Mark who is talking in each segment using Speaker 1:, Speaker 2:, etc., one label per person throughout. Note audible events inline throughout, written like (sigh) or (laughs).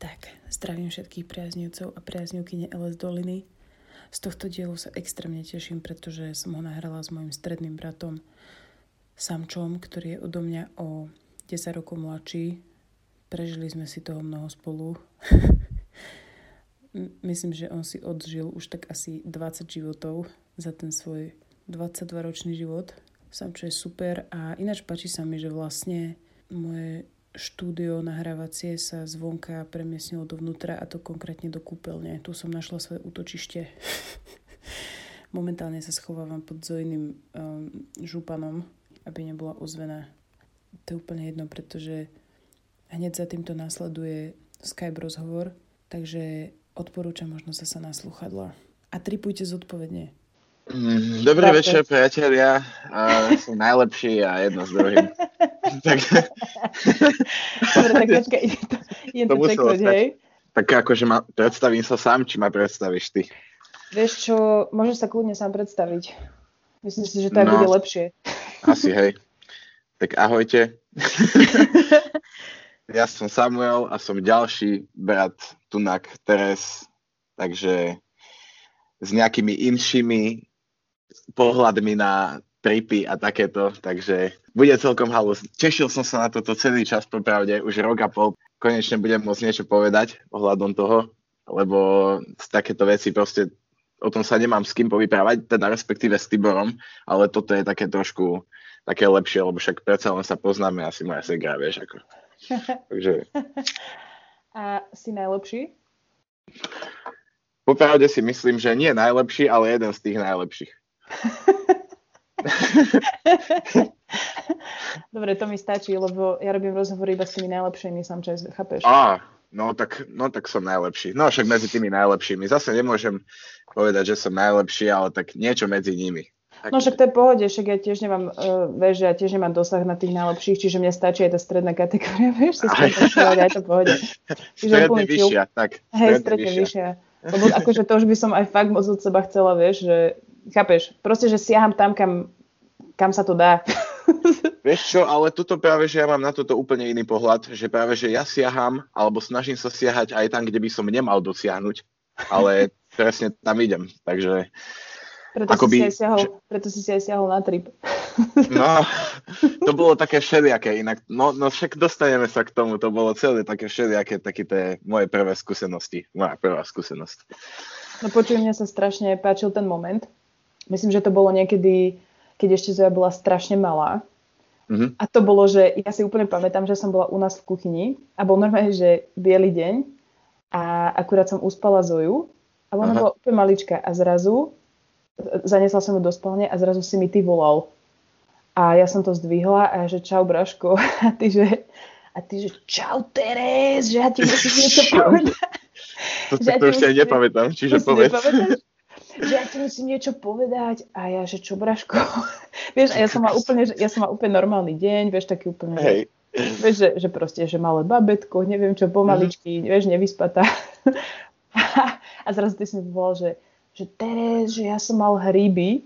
Speaker 1: Tak, zdravím všetkých priaznivcov a priaznivkyne LS Doliny. Z tohto dielu sa extrémne teším, pretože som ho nahrala s mojim stredným bratom Samčom, ktorý je odo mňa o 10 rokov mladší. Prežili sme si toho mnoho spolu. (laughs) Myslím, že on si odžil už tak asi 20 životov za ten svoj 22-ročný život. Sam čo je super a ináč páči sa mi, že vlastne moje štúdio nahrávacie sa zvonka premiesnilo dovnútra a to konkrétne do kúpeľne. Tu som našla svoje útočište. (laughs) Momentálne sa schovávam pod Zojným um, županom, aby nebola ozvená to je úplne jedno, pretože hneď za týmto následuje Skype rozhovor, takže odporúčam možno sa sa na sluchadla. A tripujte zodpovedne.
Speaker 2: Mm, dobrý tak, večer, priatelia. A som najlepší a jedno s druhým. (laughs)
Speaker 1: tak... Dobre, tak počkaj, to, idem to, to čeknúť, hej?
Speaker 2: Tak akože ma, predstavím sa sám, či ma predstavíš ty?
Speaker 1: Vieš čo, môžeš sa kľudne sám predstaviť. Myslím si, že tak no, bude lepšie.
Speaker 2: Asi, hej. (laughs) Tak ahojte. (laughs) ja som Samuel a som ďalší brat Tunak Teres, takže s nejakými inšími pohľadmi na tripy a takéto, takže bude celkom halus. Tešil som sa na toto celý čas, popravde, už rok a pol. Konečne budem môcť niečo povedať ohľadom toho, lebo takéto veci proste o tom sa nemám s kým povyprávať, teda respektíve s Tiborom, ale toto je také trošku také lepšie, lebo však predsa len sa poznáme, asi moja segra, vieš, ako. (laughs) Takže...
Speaker 1: A si najlepší?
Speaker 2: Popravde si myslím, že nie najlepší, ale jeden z tých najlepších. (laughs)
Speaker 1: Dobre, to mi stačí, lebo ja robím rozhovory iba s tými najlepšími, sám čas, chápeš?
Speaker 2: Á, no tak, no tak som najlepší. No však medzi tými najlepšími. Zase nemôžem povedať, že som najlepší, ale tak niečo medzi nimi.
Speaker 1: No však to je pohode, však ja tiež nemám, uh, vieš, ja tiež nemám dosah na tých najlepších, čiže mne stačí aj tá stredná kategória, (laughs) vieš, sa stretnúť, aj to pohode.
Speaker 2: Čiže stredne vyššia, tak.
Speaker 1: Hej, stredne vyššia. vyššia. Lebo akože to už by som aj fakt moc od seba chcela, vieš, že, chápeš, proste, že siaham tam, kam, kam sa to dá. (laughs)
Speaker 2: Vieš čo, ale tuto práve, že ja mám na toto úplne iný pohľad, že práve, že ja siaham, alebo snažím sa siahať aj tam, kde by som nemal dosiahnuť, ale presne tam idem, takže
Speaker 1: preto, Akoby, si si aj siahol, že... preto si si aj siahol na trip.
Speaker 2: No, (laughs) to bolo také všelijaké inak. No, no však dostaneme sa k tomu, to bolo celé také všelijaké, také tie moje prvé skúsenosti. Moja prvá skúsenosť.
Speaker 1: No počuj, mne sa strašne páčil ten moment. Myslím, že to bolo niekedy, keď ešte Zoja bola strašne malá. Mm-hmm. A to bolo, že ja si úplne pamätám, že som bola u nás v kuchyni a bol normálne, že biely deň a akurát som uspala Zoju a ona Aha. bola úplne malička a zrazu zanesla som ju do spálne a zrazu si mi ty volal. A ja som to zdvihla a že čau Braško. (laughs) A ty že, a ty že čau Teres, že ja ti musím (laughs) niečo povedať.
Speaker 2: To, to, to už si aj nepamätám, čiže povedz. (laughs)
Speaker 1: že ja ti musím niečo povedať a ja, že čo Braško. vieš, a ja som mal úplne, ja som mal úplne normálny deň, vieš, taký úplne, Hej. Vieš, že, že proste, že malé babetko, neviem čo, pomaličky, mm-hmm. vieš, nevyspatá. a zrazu ty si mi povedal, že že Teres, že ja som mal hríby.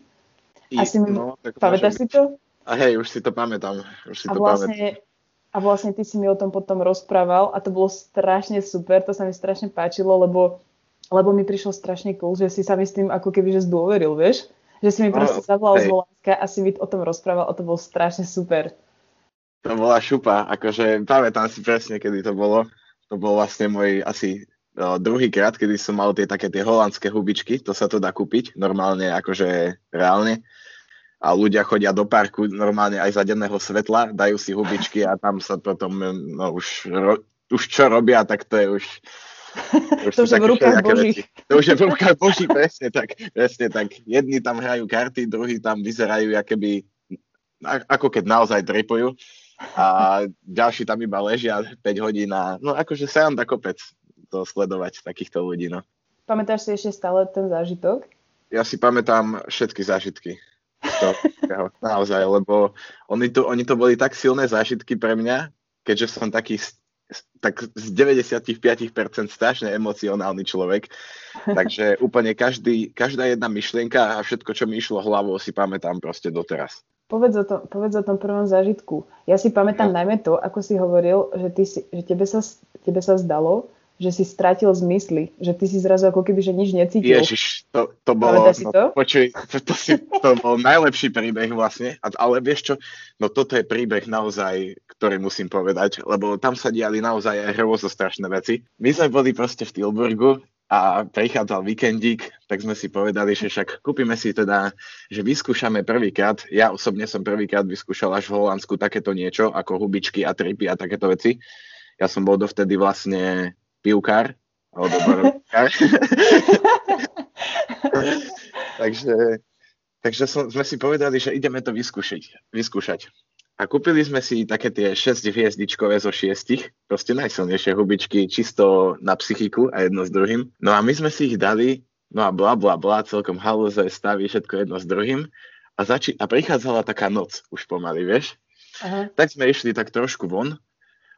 Speaker 1: I, a si mi, no, pamätáš si to?
Speaker 2: A hej, už si to pamätám. Už si
Speaker 1: a,
Speaker 2: to
Speaker 1: vlastne, pamätám. a vlastne ty si mi o tom potom rozprával a to bolo strašne super, to sa mi strašne páčilo, lebo, lebo mi prišlo strašne cool, že si sa mi s tým ako keby že zdôveril, vieš? Že si mi proste no, zavolal z Volánska a si mi o tom rozprával a to bolo strašne super.
Speaker 2: To bola šupa, akože pamätám si presne, kedy to bolo. To bol vlastne môj asi druhý krát, kedy som mal tie také tie holandské hubičky, to sa to dá kúpiť normálne, akože reálne. A ľudia chodia do parku normálne aj za denného svetla, dajú si hubičky a tam sa potom, no už, ro, už čo robia, tak to je už... (laughs)
Speaker 1: už to už je v rukách Boží.
Speaker 2: To už je v rukách Boží, presne tak, presne tak. Jedni tam hrajú karty, druhí tam vyzerajú, keby, ako keď naozaj dripujú a ďalší tam iba ležia 5 hodín a no akože sa dá kopec to sledovať takýchto ľudí. No.
Speaker 1: Pamätáš si ešte stále ten zážitok?
Speaker 2: Ja si pamätám všetky zážitky. To, (laughs) naozaj, lebo oni to, oni to boli tak silné zážitky pre mňa, keďže som taký tak z 95% strašne emocionálny človek, (laughs) takže úplne každý, každá jedna myšlienka a všetko, čo mi išlo hlavou, si pamätám proste doteraz.
Speaker 1: Povedz o, tom, povedz o tom prvom zážitku. Ja si pamätám no. najmä to, ako si hovoril, že, ty si, že tebe, sa, tebe sa zdalo, že si stratil zmysly, že ty si zrazu ako keby, že nič necítil.
Speaker 2: Ježiš, to, to bolo, no, to? Počuj, to, (laughs) to, si, to bol najlepší príbeh vlastne, ale vieš čo, no toto je príbeh naozaj, ktorý musím povedať, lebo tam sa diali naozaj aj hrôzo strašné veci. My sme boli proste v Tilburgu a prichádzal víkendík, tak sme si povedali, že však kúpime si teda, že vyskúšame prvýkrát, ja osobne som prvýkrát vyskúšal až v Holandsku takéto niečo, ako hubičky a tripy a takéto veci. Ja som bol dovtedy vlastne pivkár, alebo borovkár. (laughs) takže takže som, sme si povedali, že ideme to vyskúšať. vyskúšať. A kúpili sme si také tie 6 hviezdičkové zo 6, proste najsilnejšie hubičky, čisto na psychiku a jedno s druhým. No a my sme si ich dali, no a bla bla bla, celkom halúze, stavy, všetko jedno s druhým. A, zači- a prichádzala taká noc už pomaly, vieš. Aha. Tak sme išli tak trošku von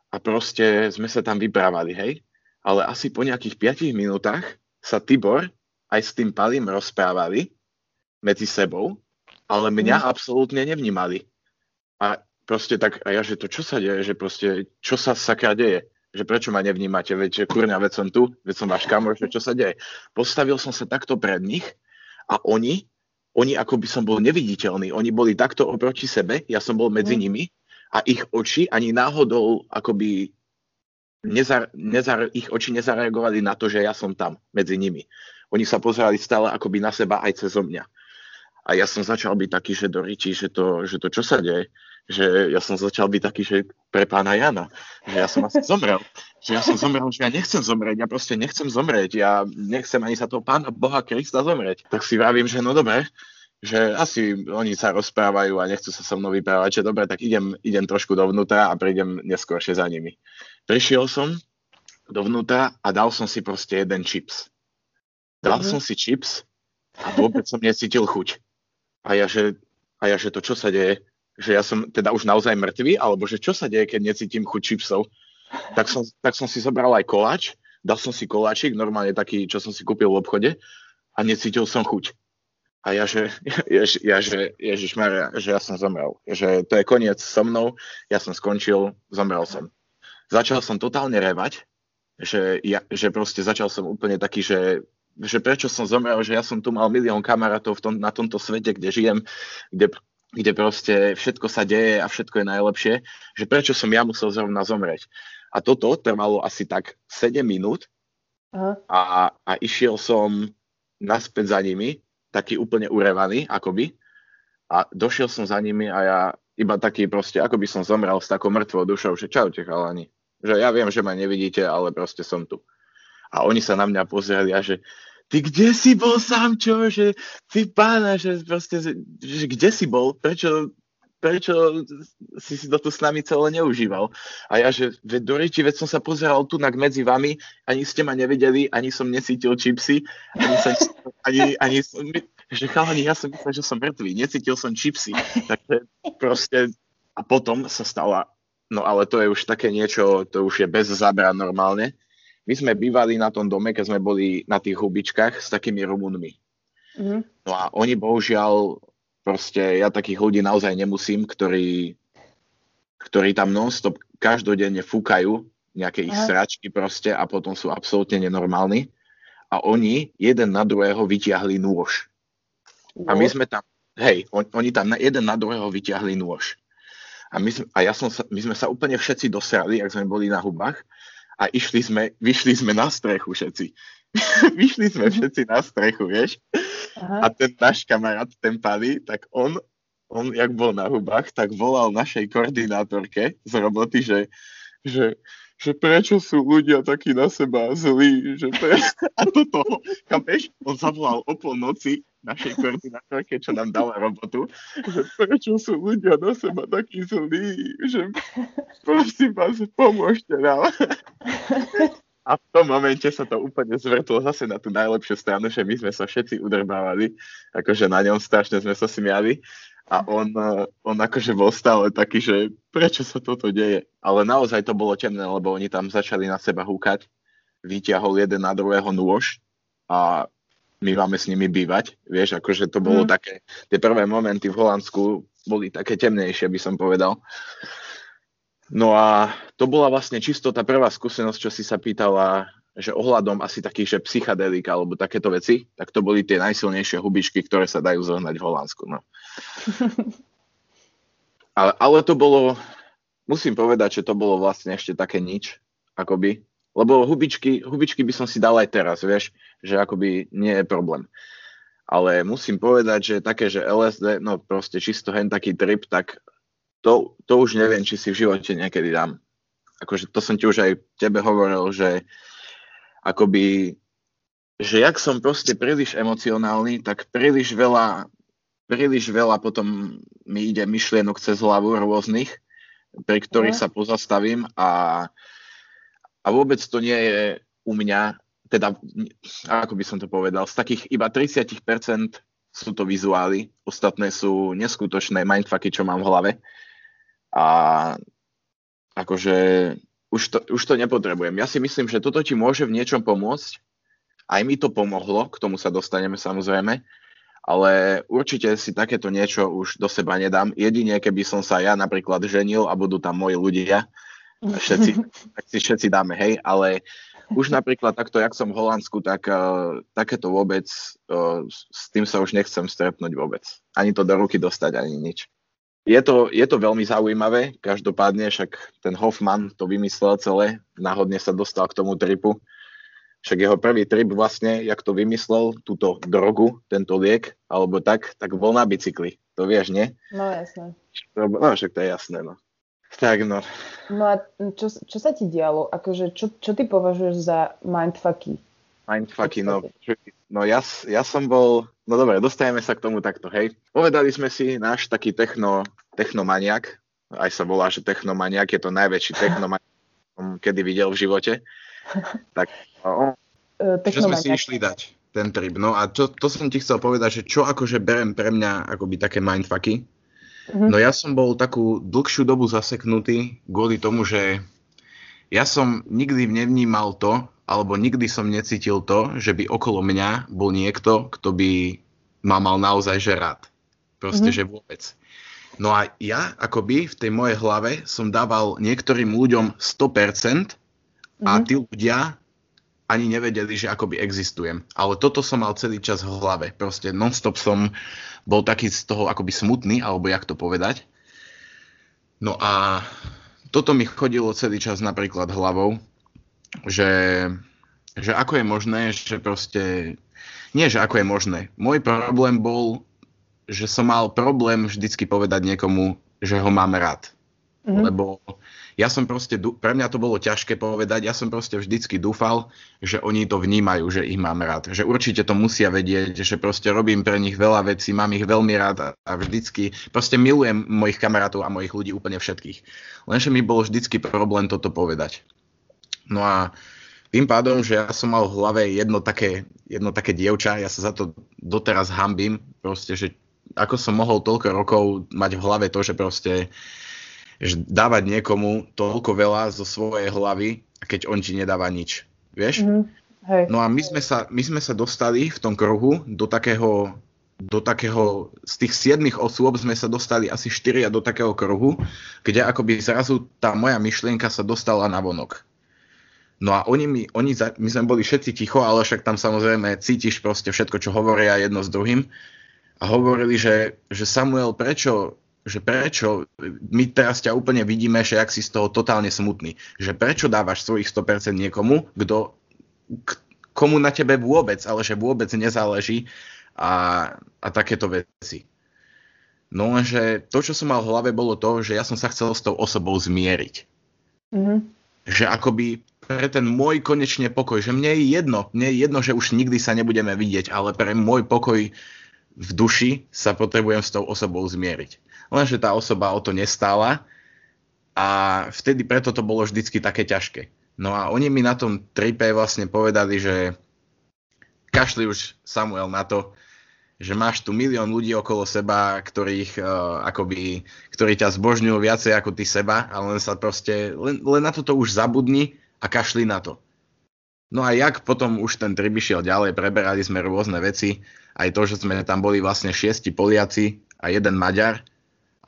Speaker 2: a proste sme sa tam vyprávali, hej ale asi po nejakých 5 minútach sa Tibor aj s tým Palim rozprávali medzi sebou, ale mňa mm. absolútne nevnímali. A proste tak, a ja, že to čo sa deje, že proste, čo sa sakra deje, že prečo ma nevnímate, veď kurňa, veď som tu, veď som váš kamoš, že čo sa deje. Postavil som sa takto pred nich a oni, oni ako by som bol neviditeľný, oni boli takto oproti sebe, ja som bol medzi mm. nimi a ich oči ani náhodou akoby nezar, nezar, ich oči nezareagovali na to, že ja som tam medzi nimi. Oni sa pozerali stále akoby na seba aj cez mňa. A ja som začal byť taký, že do riči, že to, že to čo sa deje, že ja som začal byť taký, že pre pána Jana, že ja som asi zomrel. Že ja som zomrel, že ja nechcem zomrieť, ja proste nechcem zomrieť, ja nechcem ani sa toho pána Boha Krista zomrieť. Tak si vravím, že no dobre, že asi oni sa rozprávajú a nechcú sa so mnou vyprávať, že dobre, tak idem, idem trošku dovnútra a prídem neskôršie za nimi. Prišiel som dovnútra a dal som si proste jeden chips. Dal mm-hmm. som si chips a vôbec som necítil chuť. A ja, že, a ja, že to čo sa deje? Že ja som teda už naozaj mŕtvý, alebo že čo sa deje, keď necítim chuť čipsov? Tak som, tak som si zobral aj koláč, dal som si koláčik, normálne taký, čo som si kúpil v obchode a necítil som chuť. A ja, že, (laughs) jež, ja, že Ježiš Maria, že ja som zomrel. Že to je koniec so mnou, ja som skončil, zomrel som začal som totálne revať, že, ja, že proste začal som úplne taký, že, že prečo som zomrel, že ja som tu mal milión kamarátov v tom, na tomto svete, kde žijem, kde, kde proste všetko sa deje a všetko je najlepšie, že prečo som ja musel zrovna zomrieť. A toto trvalo asi tak 7 minút uh-huh. a, a išiel som naspäť za nimi, taký úplne urevaný, akoby. A došiel som za nimi a ja iba taký proste, ako by som zomrel s takou mŕtvou dušou, že čaute chalani. Že ja viem, že ma nevidíte, ale proste som tu. A oni sa na mňa pozreli a že ty kde si bol sám, čo? Že ty pána, že proste, že, že kde si bol? Prečo, prečo si si to tu s nami celé neužíval? A ja, že veď do reči, veď som sa pozeral tu medzi vami, ani ste ma nevideli, ani som necítil čipsy, ani som, (laughs) ani, ani som, že chalani, ja som myslel, že som mŕtvý, necítil som čipsy. Takže proste, a potom sa stala No ale to je už také niečo, to už je bez zábran normálne. My sme bývali na tom dome, keď sme boli na tých hubičkách s takými Rumunmi. Mm-hmm. No a oni bohužiaľ, proste ja takých ľudí naozaj nemusím, ktorí, ktorí tam non-stop každodenne fúkajú nejaké ich sračky proste a potom sú absolútne nenormálni. A oni jeden na druhého vyťahli nôž. A my sme tam, hej, on, oni tam jeden na druhého vyťahli nôž. A, my, a ja som sa, my sme sa úplne všetci dosiahli, ak sme boli na hubách a išli sme, vyšli sme na strechu všetci. (laughs) vyšli sme všetci na strechu, vieš. Aha. A ten náš kamarát, ten Pali, tak on, on, jak bol na hubách, tak volal našej koordinátorke z roboty, že, že že prečo sú ľudia takí na seba zlí, že pre... (laughs) a toto, chápeš, on zavolal o polnoci našej koordinátorke, čo nám dala robotu, že (laughs) prečo sú ľudia na seba takí zlí, že prosím vás, pomôžte nám. (laughs) A v tom momente sa to úplne zvrtlo zase na tú najlepšiu stranu, že my sme sa všetci udrbávali, akože na ňom strašne sme sa smiali.
Speaker 3: A on, on akože bol stále taký, že prečo sa toto deje. Ale naozaj to bolo temné, lebo oni tam začali na seba húkať. Vyťahol jeden na druhého nôž a my máme s nimi bývať. Vieš, akože to bolo mm. také, tie prvé momenty v Holandsku boli také temnejšie, by som povedal. No a to bola vlastne čisto tá prvá skúsenosť, čo si sa pýtala, že ohľadom asi takých, že psychadelika alebo takéto veci, tak to boli tie najsilnejšie hubičky, ktoré sa dajú zohnať v Holandsku. No. (laughs) ale, ale to bolo, musím povedať, že to bolo vlastne ešte také nič, akoby, lebo hubičky, hubičky by som si dal aj teraz, vieš, že akoby nie je problém. Ale musím povedať, že také, že LSD, no proste čisto hen taký trip, tak to, to už neviem, či si v živote niekedy dám. Akože to som ti už aj tebe hovoril, že akoby, že jak som proste príliš emocionálny, tak príliš veľa, príliš veľa potom mi ide myšlienok cez hlavu rôznych, pri ktorých mm. sa pozastavím a a vôbec to nie je u mňa, teda, ako by som to povedal, z takých iba 30% sú to vizuály, ostatné sú neskutočné mindfucky, čo mám v hlave. A akože už to, už to nepotrebujem. Ja si myslím, že toto ti môže v niečom pomôcť. Aj mi to pomohlo, k tomu sa dostaneme samozrejme, ale určite si takéto niečo už do seba nedám. Jedine, keby som sa ja napríklad ženil a budú tam moji ľudia, všetci, (laughs) tak si všetci dáme, hej, ale už napríklad takto, jak som v Holandsku, tak uh, takéto vôbec, uh, s tým sa už nechcem stretnúť vôbec. Ani to do ruky dostať, ani nič. Je to, je to veľmi zaujímavé, každopádne však ten Hoffman to vymyslel celé, náhodne sa dostal k tomu tripu. Však jeho prvý trip vlastne, jak to vymyslel, túto drogu, tento liek, alebo tak, tak bol na bicykli. To vieš, nie?
Speaker 1: No jasné.
Speaker 3: No však to je jasné, no. Tak no.
Speaker 1: No a čo, čo sa ti dialo? Akože, čo, čo ty považuješ za mindfucky?
Speaker 3: Mindfucky, no, no ja, ja som bol, no dobre, dostajeme sa k tomu takto, hej. Povedali sme si náš taký techno, technomaniak, aj sa volá, že technomaniak, je to najväčší (laughs) technomaniak, som kedy videl v živote. (laughs) Tak, no,
Speaker 2: čo sme si išli dať, ten trip. No a to, to som ti chcel povedať, že čo akože berem pre mňa akoby také mindfucky. No ja som bol takú dlhšiu dobu zaseknutý kvôli tomu, že ja som nikdy nevnímal to, alebo nikdy som necítil to, že by okolo mňa bol niekto, kto by ma mal naozaj že rád. Proste, mm-hmm. že vôbec. No a ja akoby v tej mojej hlave som dával niektorým ľuďom 100% a mm-hmm. tí ľudia ani nevedeli, že akoby existujem. Ale toto som mal celý čas v hlave. Proste nonstop som bol taký z toho akoby smutný, alebo jak to povedať. No a toto mi chodilo celý čas napríklad hlavou, že, že ako je možné, že proste... Nie, že ako je možné. Môj problém bol, že som mal problém vždycky povedať niekomu, že ho mám rád. Mm-hmm. Lebo ja som proste, pre mňa to bolo ťažké povedať, ja som proste vždycky dúfal, že oni to vnímajú, že ich mám rád. Že určite to musia vedieť, že proste robím pre nich veľa vecí, mám ich veľmi rád a vždycky, proste milujem mojich kamarátov a mojich ľudí úplne všetkých. Lenže mi bolo vždycky problém toto povedať. No a tým pádom, že ja som mal v hlave jedno také, jedno také dievča, ja sa za to doteraz hambím, proste, že ako som mohol toľko rokov mať v hlave to, že proste že dávať niekomu toľko veľa zo svojej hlavy, keď on ti nedáva nič. Vieš? Mm-hmm. Hej. No a my sme, sa, my sme sa dostali v tom kruhu do takého, do takého, z tých siedmých osôb sme sa dostali asi štyria do takého kruhu, kde akoby zrazu tá moja myšlienka sa dostala na vonok. No a oni, mi, oni my sme boli všetci ticho, ale však tam samozrejme cítiš proste všetko, čo hovoria jedno s druhým. A hovorili, že, že Samuel, prečo, že prečo, my teraz ťa úplne vidíme, že ak si z toho totálne smutný, že prečo dávaš svojich 100% niekomu, kto, k, komu na tebe vôbec, ale že vôbec nezáleží a, a takéto veci. No lenže to, čo som mal v hlave, bolo to, že ja som sa chcel s tou osobou zmieriť. Mm-hmm. Že akoby pre ten môj konečne pokoj, že mne je jedno, mne je jedno, že už nikdy sa nebudeme vidieť, ale pre môj pokoj v duši sa potrebujem s tou osobou zmieriť lenže tá osoba o to nestála a vtedy preto to bolo vždycky také ťažké. No a oni mi na tom tripe vlastne povedali, že kašli už Samuel na to, že máš tu milión ľudí okolo seba, ktorých, uh, akoby, ktorí ťa zbožňujú viacej ako ty seba, ale len sa proste, len, len na toto už zabudni a kašli na to. No a jak potom už ten trip išiel ďalej, preberali sme rôzne veci, aj to, že sme tam boli vlastne šiesti Poliaci a jeden Maďar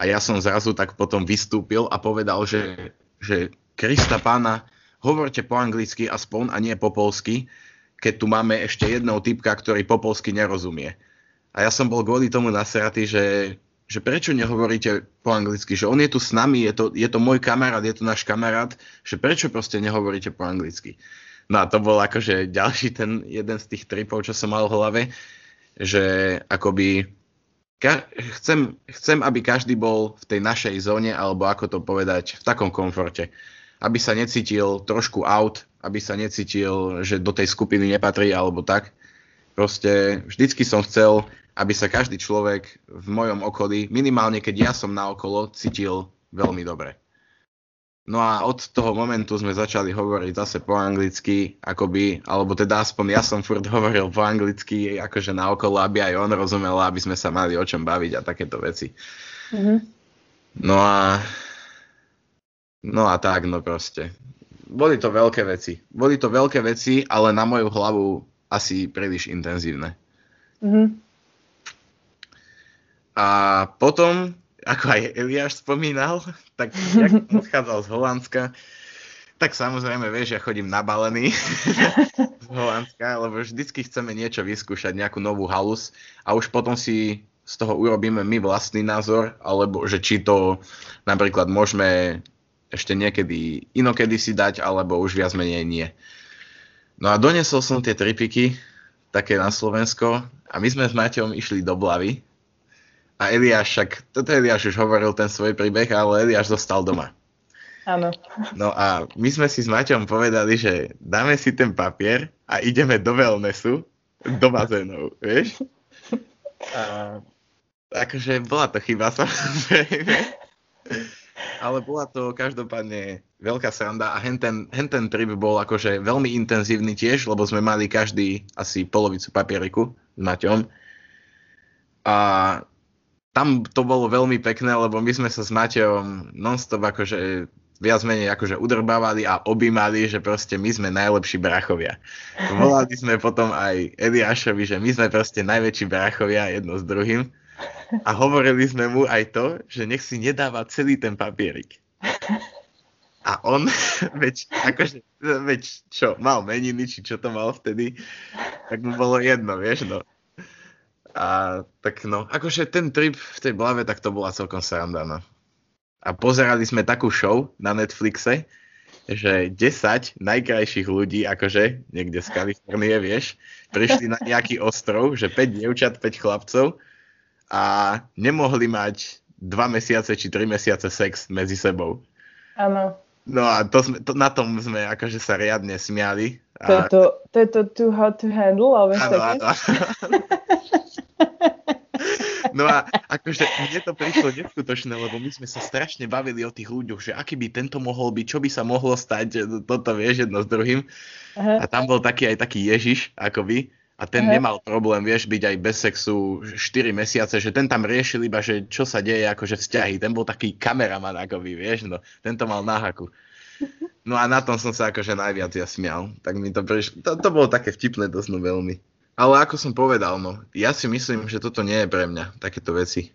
Speaker 2: a ja som zrazu tak potom vystúpil a povedal, že, že Krista pána, hovorte po anglicky aspoň a nie po polsky, keď tu máme ešte jednou typka, ktorý po polsky nerozumie. A ja som bol kvôli tomu nasratý, že, že prečo nehovoríte po anglicky, že on je tu s nami, je to, je to môj kamarát, je to náš kamarát, že prečo proste nehovoríte po anglicky. No a to bol akože ďalší ten jeden z tých tripov, čo som mal v hlave, že akoby ka- chcem, chcem, aby každý bol v tej našej zóne, alebo ako to povedať, v takom komforte. Aby sa necítil trošku out, aby sa necítil, že do tej skupiny nepatrí alebo tak. Proste vždycky som chcel, aby sa každý človek v mojom okolí, minimálne keď ja som na okolo, cítil veľmi dobre. No a od toho momentu sme začali hovoriť zase po anglicky, akoby, alebo teda aspoň ja som furt hovoril po anglicky, akože na okolo, aby aj on rozumel, aby sme sa mali o čom baviť a takéto veci. Mm-hmm. No a no a tak, no proste boli to veľké veci. Boli to veľké veci, ale na moju hlavu asi príliš intenzívne. Mm-hmm. A potom, ako aj Eliáš spomínal, tak jak (laughs) odchádzal z Holandska, tak samozrejme, vieš, ja chodím nabalený (laughs) z Holandska, lebo vždycky chceme niečo vyskúšať, nejakú novú halus a už potom si z toho urobíme my vlastný názor, alebo že či to napríklad môžeme ešte niekedy inokedy si dať, alebo už viac menej nie. No a donesol som tie tripiky, také na Slovensko, a my sme s Maťom išli do Blavy. A Eliáš, však, toto Eliáš už hovoril ten svoj príbeh, ale Eliáš zostal doma.
Speaker 1: Áno.
Speaker 2: No a my sme si s Maťom povedali, že dáme si ten papier a ideme do wellnessu, do bazénov, vieš? A, akože bola to chyba samozrejme. Ale bola to každopádne veľká sranda a hen ten, hen ten trip bol akože veľmi intenzívny tiež, lebo sme mali každý asi polovicu papieriku s Maťom. A tam to bolo veľmi pekné, lebo my sme sa s Maťom nonstop akože viac menej akože udrbávali a objímali, že proste my sme najlepší brachovia. Volali sme potom aj Eliášovi, že my sme proste najväčší brachovia jedno s druhým. A hovorili sme mu aj to, že nech si nedáva celý ten papierik. A on, (laughs) veď, akože, veď čo, mal meniny, či čo to mal vtedy, tak mu bolo jedno, vieš, no. A tak no, akože ten trip v tej blave, tak to bola celkom sranda, no. A pozerali sme takú show na Netflixe, že 10 najkrajších ľudí, akože niekde z Kalifornie, vieš, prišli na nejaký ostrov, že 5 dievčat, 5 chlapcov a nemohli mať dva mesiace či tri mesiace sex medzi sebou.
Speaker 1: Áno.
Speaker 2: No a to sme, to, na tom sme akože sa riadne smiali. A...
Speaker 1: To, je to, to je to too hot to handle, ale áno, áno.
Speaker 2: No a akože mne to prišlo neskutočné, lebo my sme sa strašne bavili o tých ľuďoch, že aký by tento mohol byť, čo by sa mohlo stať, toto vieš jedno s druhým. Aha. A tam bol taký aj taký Ježiš, akoby, a ten uh-huh. nemal problém, vieš, byť aj bez sexu 4 mesiace, že ten tam riešil iba, že čo sa deje, akože vzťahy. Ten bol taký kameraman, akoby, vieš, no. Ten to mal na haku. (laughs) No a na tom som sa akože najviac ja smial. Tak mi to prišlo, to, to bolo také vtipné dosť no veľmi. Ale ako som povedal, no, ja si myslím, že toto nie je pre mňa, takéto veci.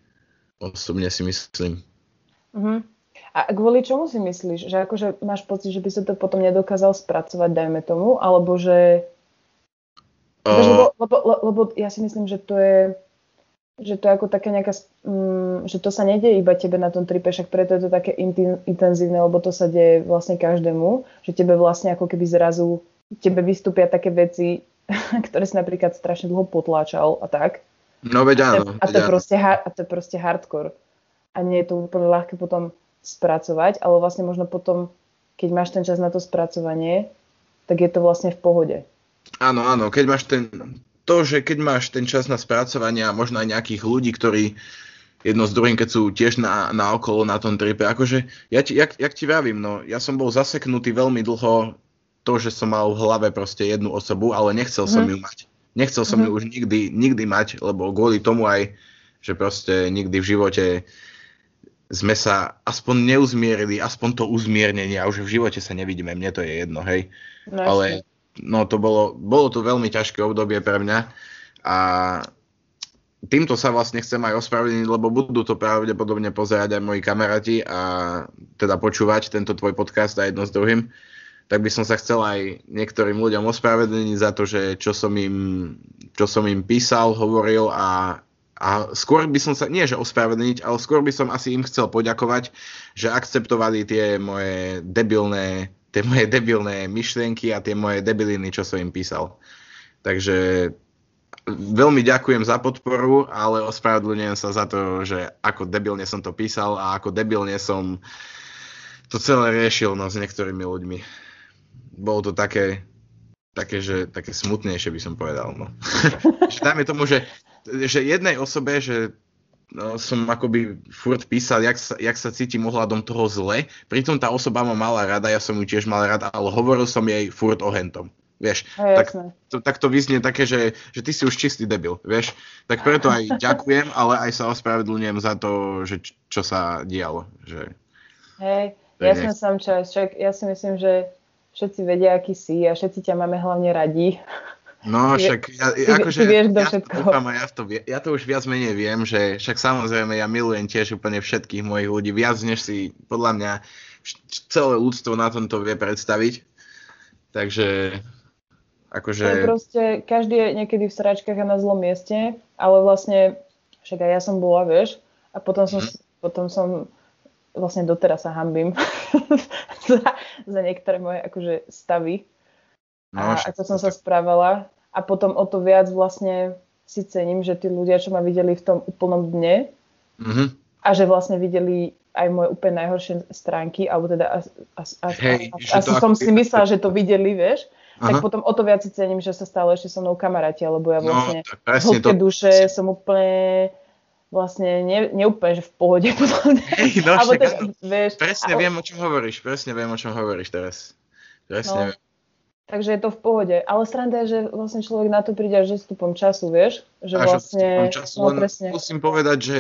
Speaker 2: Osobne si myslím.
Speaker 1: Uh-huh. A kvôli čomu si myslíš? Že akože máš pocit, že by sa to potom nedokázal spracovať, dajme tomu, alebo že Uh, lebo, lebo, lebo ja si myslím, že to je že to je ako také nejaká, um, že to sa nedie iba tebe na tom tripe, však preto je to také intenzívne, lebo to sa deje vlastne každému, že tebe vlastne ako keby zrazu, tebe vystúpia také veci, (laughs) ktoré si napríklad strašne dlho potláčal a tak.
Speaker 2: No veď áno.
Speaker 1: A to, a to, proste, a to je proste hardcore. A nie je to úplne ľahké potom spracovať, ale vlastne možno potom, keď máš ten čas na to spracovanie, tak je to vlastne v pohode.
Speaker 2: Áno, áno, keď máš ten, to, že keď máš ten čas na spracovanie a možno aj nejakých ľudí, ktorí jedno s druhým, keď sú tiež na, na okolo na tom tripe, akože ja ti, jak, jak ti vravím, no, ja som bol zaseknutý veľmi dlho to, že som mal v hlave proste jednu osobu, ale nechcel som mm. ju mať. Nechcel som mm-hmm. ju už nikdy, nikdy mať, lebo kvôli tomu aj, že proste nikdy v živote sme sa aspoň neuzmierili, aspoň to uzmiernenie a už v živote sa nevidíme, mne to je jedno, hej. No, Ale no to bolo, bolo to veľmi ťažké obdobie pre mňa a týmto sa vlastne chcem aj ospravedlniť, lebo budú to pravdepodobne pozerať aj moji kamaráti a teda počúvať tento tvoj podcast a jedno s druhým tak by som sa chcel aj niektorým ľuďom ospravedlniť za to, že čo som im, čo som im písal, hovoril a, a skôr by som sa, nie že ospravedlniť, ale skôr by som asi im chcel poďakovať, že akceptovali tie moje debilné, tie moje debilné myšlienky a tie moje debiliny, čo som im písal. Takže veľmi ďakujem za podporu, ale ospravedlňujem sa za to, že ako debilne som to písal a ako debilne som to celé riešil no, s niektorými ľuďmi bolo to také, také, že, také smutnejšie by som povedal. No. (laughs) že dajme tomu, že, že jednej osobe, že no, som akoby furt písal, jak sa, jak sa cítim ohľadom toho zle, pritom tá osoba ma mala rada, ja som ju tiež mal rada, ale hovoril som jej furt o hentom. Vieš,
Speaker 1: no,
Speaker 2: tak, to, tak to vyznie také, že, že ty si už čistý debil, vieš. Tak preto aj (laughs) ďakujem, ale aj sa ospravedlňujem za to, že čo sa dialo. Že...
Speaker 1: Hej, jasne som čas, ja si myslím, že všetci vedia, aký si a všetci ťa máme hlavne radi.
Speaker 2: No, však ja,
Speaker 1: ty,
Speaker 2: akože,
Speaker 1: ty vieš do
Speaker 2: ja,
Speaker 1: všetko.
Speaker 2: To ja, to, ja to už viac menej viem, že však samozrejme ja milujem tiež úplne všetkých mojich ľudí, viac než si podľa mňa celé ľudstvo na tomto vie predstaviť. Takže akože...
Speaker 1: To je proste, každý je niekedy v sračkách a na zlom mieste, ale vlastne, však aj ja som bola, vieš, a potom som, hmm. potom som vlastne doteraz sa hambím (laughs) za, za niektoré moje akože stavy no, a ako som sa správala a potom o to viac vlastne si cením, že tí ľudia, čo ma videli v tom úplnom dne mm-hmm. a že vlastne videli aj moje úplne najhoršie stránky, alebo teda as, as, as,
Speaker 2: Hej,
Speaker 1: as, asi som si myslela, že to videli, vieš, Aha. tak potom o to viac si cením, že sa stále ešte so mnou kamaráti, lebo ja no, vlastne no, v to... duše som úplne vlastne ne, neúplne, že v pohode (laughs) mňa.
Speaker 2: Hey, no, Alebo však, teda, vieš, presne ale... viem, o čom hovoríš, presne viem, o čom hovoríš teraz. Presne no, viem.
Speaker 1: Takže je to v pohode. Ale sranda je, že vlastne človek na to príde až stupom času, vieš? Že až vlastne,
Speaker 2: času, no, presne. musím povedať, že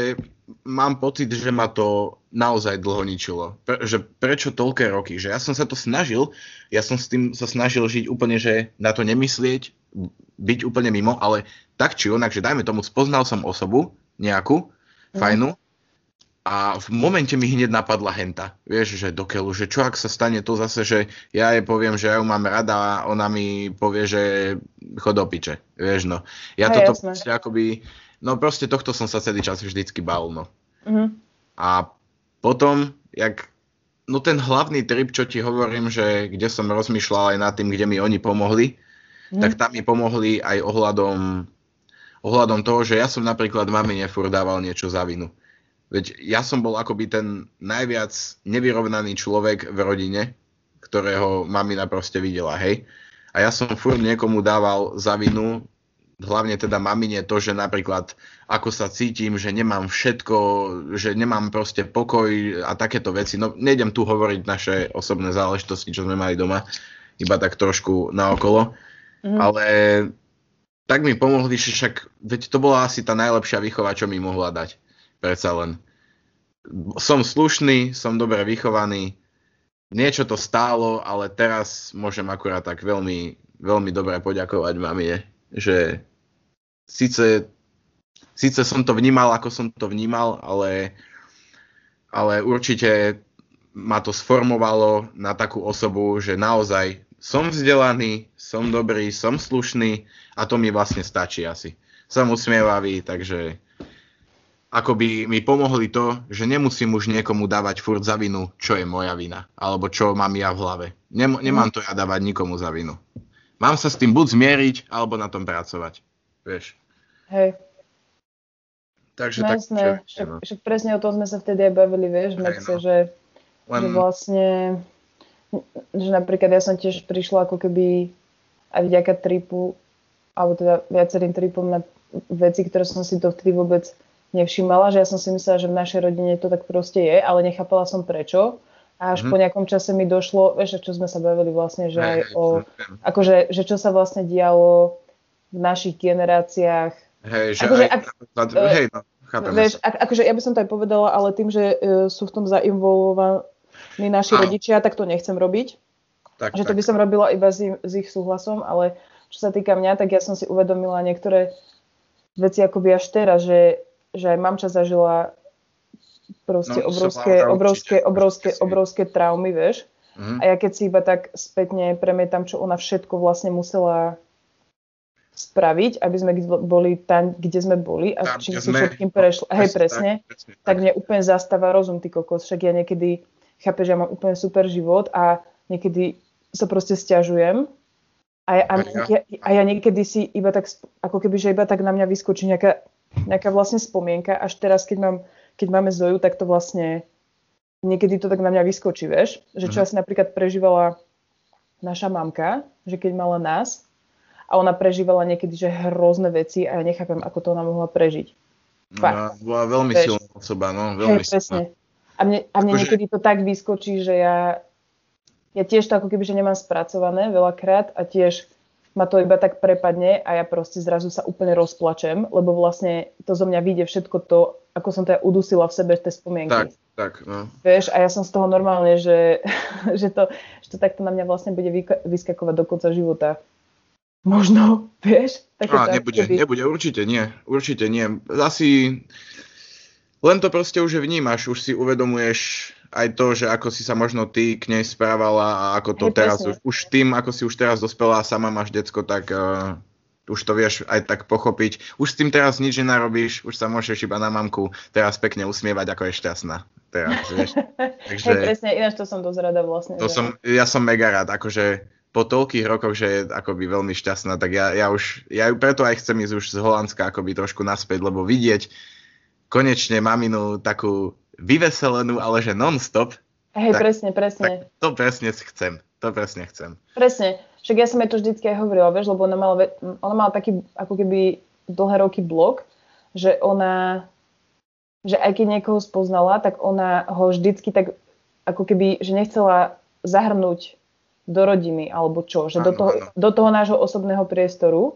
Speaker 2: mám pocit, že ma to naozaj dlho ničilo. Pre, že prečo toľké roky? Že ja som sa to snažil, ja som s tým sa snažil žiť úplne, že na to nemyslieť, byť úplne mimo, ale tak či onak, že dajme tomu, spoznal som osobu, nejakú, mm. fajnú, a v momente mi hneď napadla henta. Vieš, že do keľu, že čo ak sa stane to zase, že ja jej poviem, že ja ju mám rada a ona mi povie, že chod do piče. Vieš, no. Ja Hej, toto proste akoby, no proste tohto som sa celý čas vždycky bál, no. Mm-hmm. A potom, jak, no ten hlavný trip, čo ti hovorím, že kde som rozmýšľal aj nad tým, kde mi oni pomohli, mm. tak tam mi pomohli aj ohľadom ohľadom toho, že ja som napríklad mamine furt dával niečo za vinu. Veď ja som bol akoby ten najviac nevyrovnaný človek v rodine, ktorého mamina proste videla, hej. A ja som furt niekomu dával za vinu, hlavne teda mamine to, že napríklad ako sa cítim, že nemám všetko, že nemám proste pokoj a takéto veci. No nejdem tu hovoriť naše osobné záležitosti, čo sme mali doma, iba tak trošku naokolo. Mm. Ale tak mi pomohli, že však, veď to bola asi tá najlepšia výchova, čo mi mohla dať. Predsa len. Som slušný, som dobre vychovaný, niečo to stálo, ale teraz môžem akurát tak veľmi, veľmi dobre poďakovať mamie, že síce, síce som to vnímal, ako som to vnímal, ale, ale určite ma to sformovalo na takú osobu, že naozaj som vzdelaný, som dobrý, som slušný a to mi vlastne stačí asi. Som usmievavý, takže akoby mi pomohli to, že nemusím už niekomu dávať furt za vinu, čo je moja vina, alebo čo mám ja v hlave. Nem, nemám to ja dávať nikomu za vinu. Mám sa s tým buď zmieriť, alebo na tom pracovať. Vieš.
Speaker 1: Hej.
Speaker 2: Takže
Speaker 1: no,
Speaker 2: tak,
Speaker 1: jasné, čo, však, no. však presne o tom sme sa vtedy aj bavili, vieš, Hej, no. že, Len... že vlastne že napríklad ja som tiež prišla ako keby aj vďaka tripu, alebo teda viacerým tripom na veci, ktoré som si dovtedy vôbec nevšímala, že ja som si myslela, že v našej rodine to tak proste je, ale nechápala som prečo. A až mm. po nejakom čase mi došlo, vieš, čo sme sa bavili vlastne, že aj o, akože, že čo sa vlastne dialo v našich generáciách.
Speaker 2: Hej, že akože, aj, ak, hej, no, chápem.
Speaker 1: Vieš, ak, akože ja by som to aj povedala, ale tým, že uh, sú v tom zainvolovaní naši Áno. rodičia, tak to nechcem robiť. Tak, že tak. to by som robila iba s, s ich súhlasom, ale čo sa týka mňa, tak ja som si uvedomila niektoré veci akoby až teraz, že, že aj mamča zažila proste no, obrovské, obrovské, obrovské, obrovské traumy, vieš. Mm. A ja keď si iba tak spätne premietam, čo ona všetko vlastne musela spraviť, aby sme boli tam, kde sme boli a tam, čím si všetkým prešli. Hej, presne. Tak, presne tak. tak mne úplne zastáva rozum, ty kokos. Však ja niekedy, chápeš, ja mám úplne super život a niekedy sa proste stiažujem a ja, a, ja, a ja niekedy si iba tak, ako keby, že iba tak na mňa vyskočí nejaká, nejaká vlastne spomienka, až teraz, keď, mám, keď máme Zoju, tak to vlastne niekedy to tak na mňa vyskočí, vieš, že čo uh-huh. asi napríklad prežívala naša mamka, že keď mala nás a ona prežívala niekedy, že hrozné veci a ja nechápem, ako to ona mohla prežiť.
Speaker 2: No, Fakt. No, bola veľmi vieš? silná osoba, no, veľmi
Speaker 1: Hej, presne. A mne, a mne akože... niekedy to tak vyskočí, že ja, ja tiež to ako keby, že nemám spracované veľakrát a tiež ma to iba tak prepadne a ja proste zrazu sa úplne rozplačem, lebo vlastne to zo mňa vyjde všetko to, ako som to ja udusila v sebe, tie spomienky.
Speaker 2: Tak, tak, no.
Speaker 1: Vieš, a ja som z toho normálne, že, (laughs) že, to, že to takto na mňa vlastne bude vyskakovať do konca života. Možno, vieš?
Speaker 2: Také a, nebude, keby... nebude, určite nie, určite nie. Asi len to proste už vnímaš, už si uvedomuješ aj to, že ako si sa možno ty k nej správala a ako to Hej, teraz, už, už tým, ako si už teraz dospela a sama máš decko, tak uh, už to vieš aj tak pochopiť. Už s tým teraz nič nenarobíš, už sa môžeš iba na mamku teraz pekne usmievať, ako je šťastná. Teraz, (laughs) vieš.
Speaker 1: Takže, Hej, presne, ináč to som dosť rada vlastne.
Speaker 2: To že... som, ja som mega rád, akože po toľkých rokoch, že je akoby veľmi šťastná, tak ja, ja už, ja preto aj chcem ísť už z Holandska akoby trošku naspäť, lebo vidieť konečne maminu takú vyveselenú, ale že non-stop.
Speaker 1: Hej, tak, presne, presne.
Speaker 2: Tak to presne chcem. To presne chcem.
Speaker 1: Presne. Však ja som jej to vždycky aj hovorila, vieš, lebo ona mala, ona mala taký ako keby dlhé roky blog, že ona, že aj keď niekoho spoznala, tak ona ho vždycky tak ako keby, že nechcela zahrnúť do rodiny, alebo čo, že áno, do, toho, do toho nášho osobného priestoru.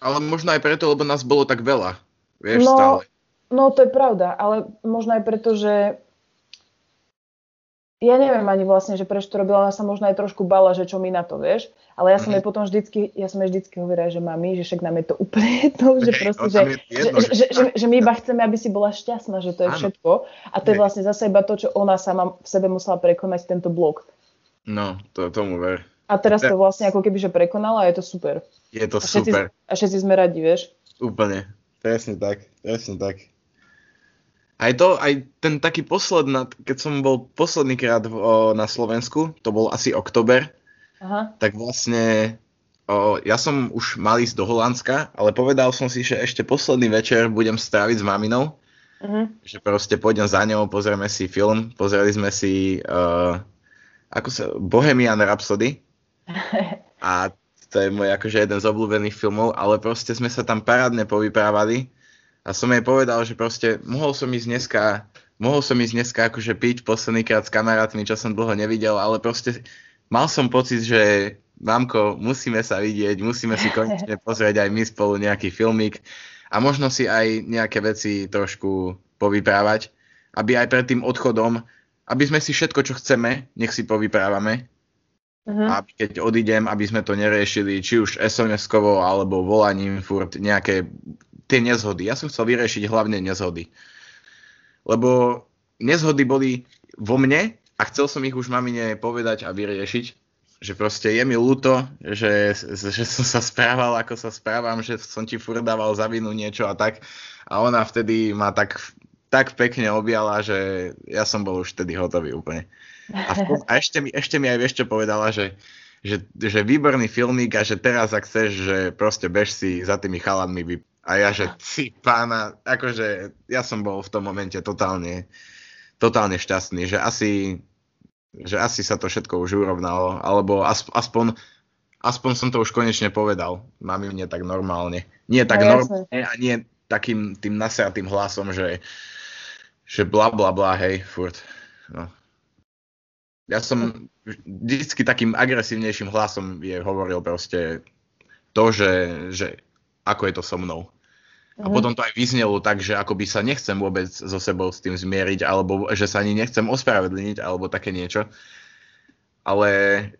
Speaker 2: Ale možno aj preto, lebo nás bolo tak veľa, vieš, no, stále.
Speaker 1: No to je pravda, ale možno aj preto, že ja neviem ani vlastne, že prečo to robila, ona sa možno aj trošku bala, že čo mi na to, vieš. Ale ja som jej mhm. potom vždycky, ja som jej vždycky hovorila, že mami, že však nám je to úplne jedno, že proste, no, že, jedno, že, že, že, že, my iba chceme, aby si bola šťastná, že to je všetko. A to je vlastne zase iba to, čo ona sama v sebe musela prekonať tento blok.
Speaker 2: No, to tomu ver.
Speaker 1: A teraz to vlastne ako keby, že prekonala a je to super.
Speaker 2: Je to
Speaker 1: a všetci,
Speaker 2: super.
Speaker 1: A všetci sme radi, vieš.
Speaker 2: Úplne. Presne tak, presne tak. Aj to, aj ten taký posledná, keď som bol posledný krát v, o, na Slovensku, to bol asi oktober, Aha. tak vlastne o, ja som už mal ísť do Holandska, ale povedal som si, že ešte posledný večer budem stráviť s maminou, uh-huh. že proste pôjdem za ňou, pozrieme si film, pozreli sme si uh, ako sa, Bohemian Rhapsody (laughs) a to je môj akože jeden z obľúbených filmov, ale proste sme sa tam parádne povyprávali a som jej povedal, že proste mohol som ísť dneska, mohol som ísť dneska akože piť posledný krát s kamarátmi, čo som dlho nevidel, ale proste mal som pocit, že mamko, musíme sa vidieť, musíme si konečne (laughs) pozrieť aj my spolu nejaký filmik a možno si aj nejaké veci trošku povyprávať, aby aj pred tým odchodom, aby sme si všetko, čo chceme, nech si povyprávame. Uh-huh. A keď odídem, aby sme to neriešili, či už SMS-kovo alebo volaním furt nejaké tie nezhody. Ja som chcel vyriešiť hlavne nezhody. Lebo nezhody boli vo mne a chcel som ich už mamine povedať a vyriešiť, že proste je mi ľúto, že, že som sa správal, ako sa správam, že som ti furt dával za vinu niečo a tak. A ona vtedy ma tak, tak pekne objala, že ja som bol už vtedy hotový úplne. A, v, a ešte, mi, ešte mi aj vieš čo povedala, že, že, že výborný filmík a že teraz ak chceš, že proste bež si za tými chalanmi a ja, že si pána, akože ja som bol v tom momente totálne, totálne šťastný, že asi, že asi sa to všetko už urovnalo, alebo aspoň, aspoň som to už konečne povedal. Mám mne tak normálne. Nie tak no, normálne a nie takým tým nasratým hlasom, že, že bla bla bla, hej, furt. No. Ja som vždycky takým agresívnejším hlasom je hovoril proste to, že, že ako je to so mnou. A mm-hmm. potom to aj vyznelo tak, že akoby sa nechcem vôbec so sebou s tým zmieriť, alebo že sa ani nechcem ospravedlniť, alebo také niečo. Ale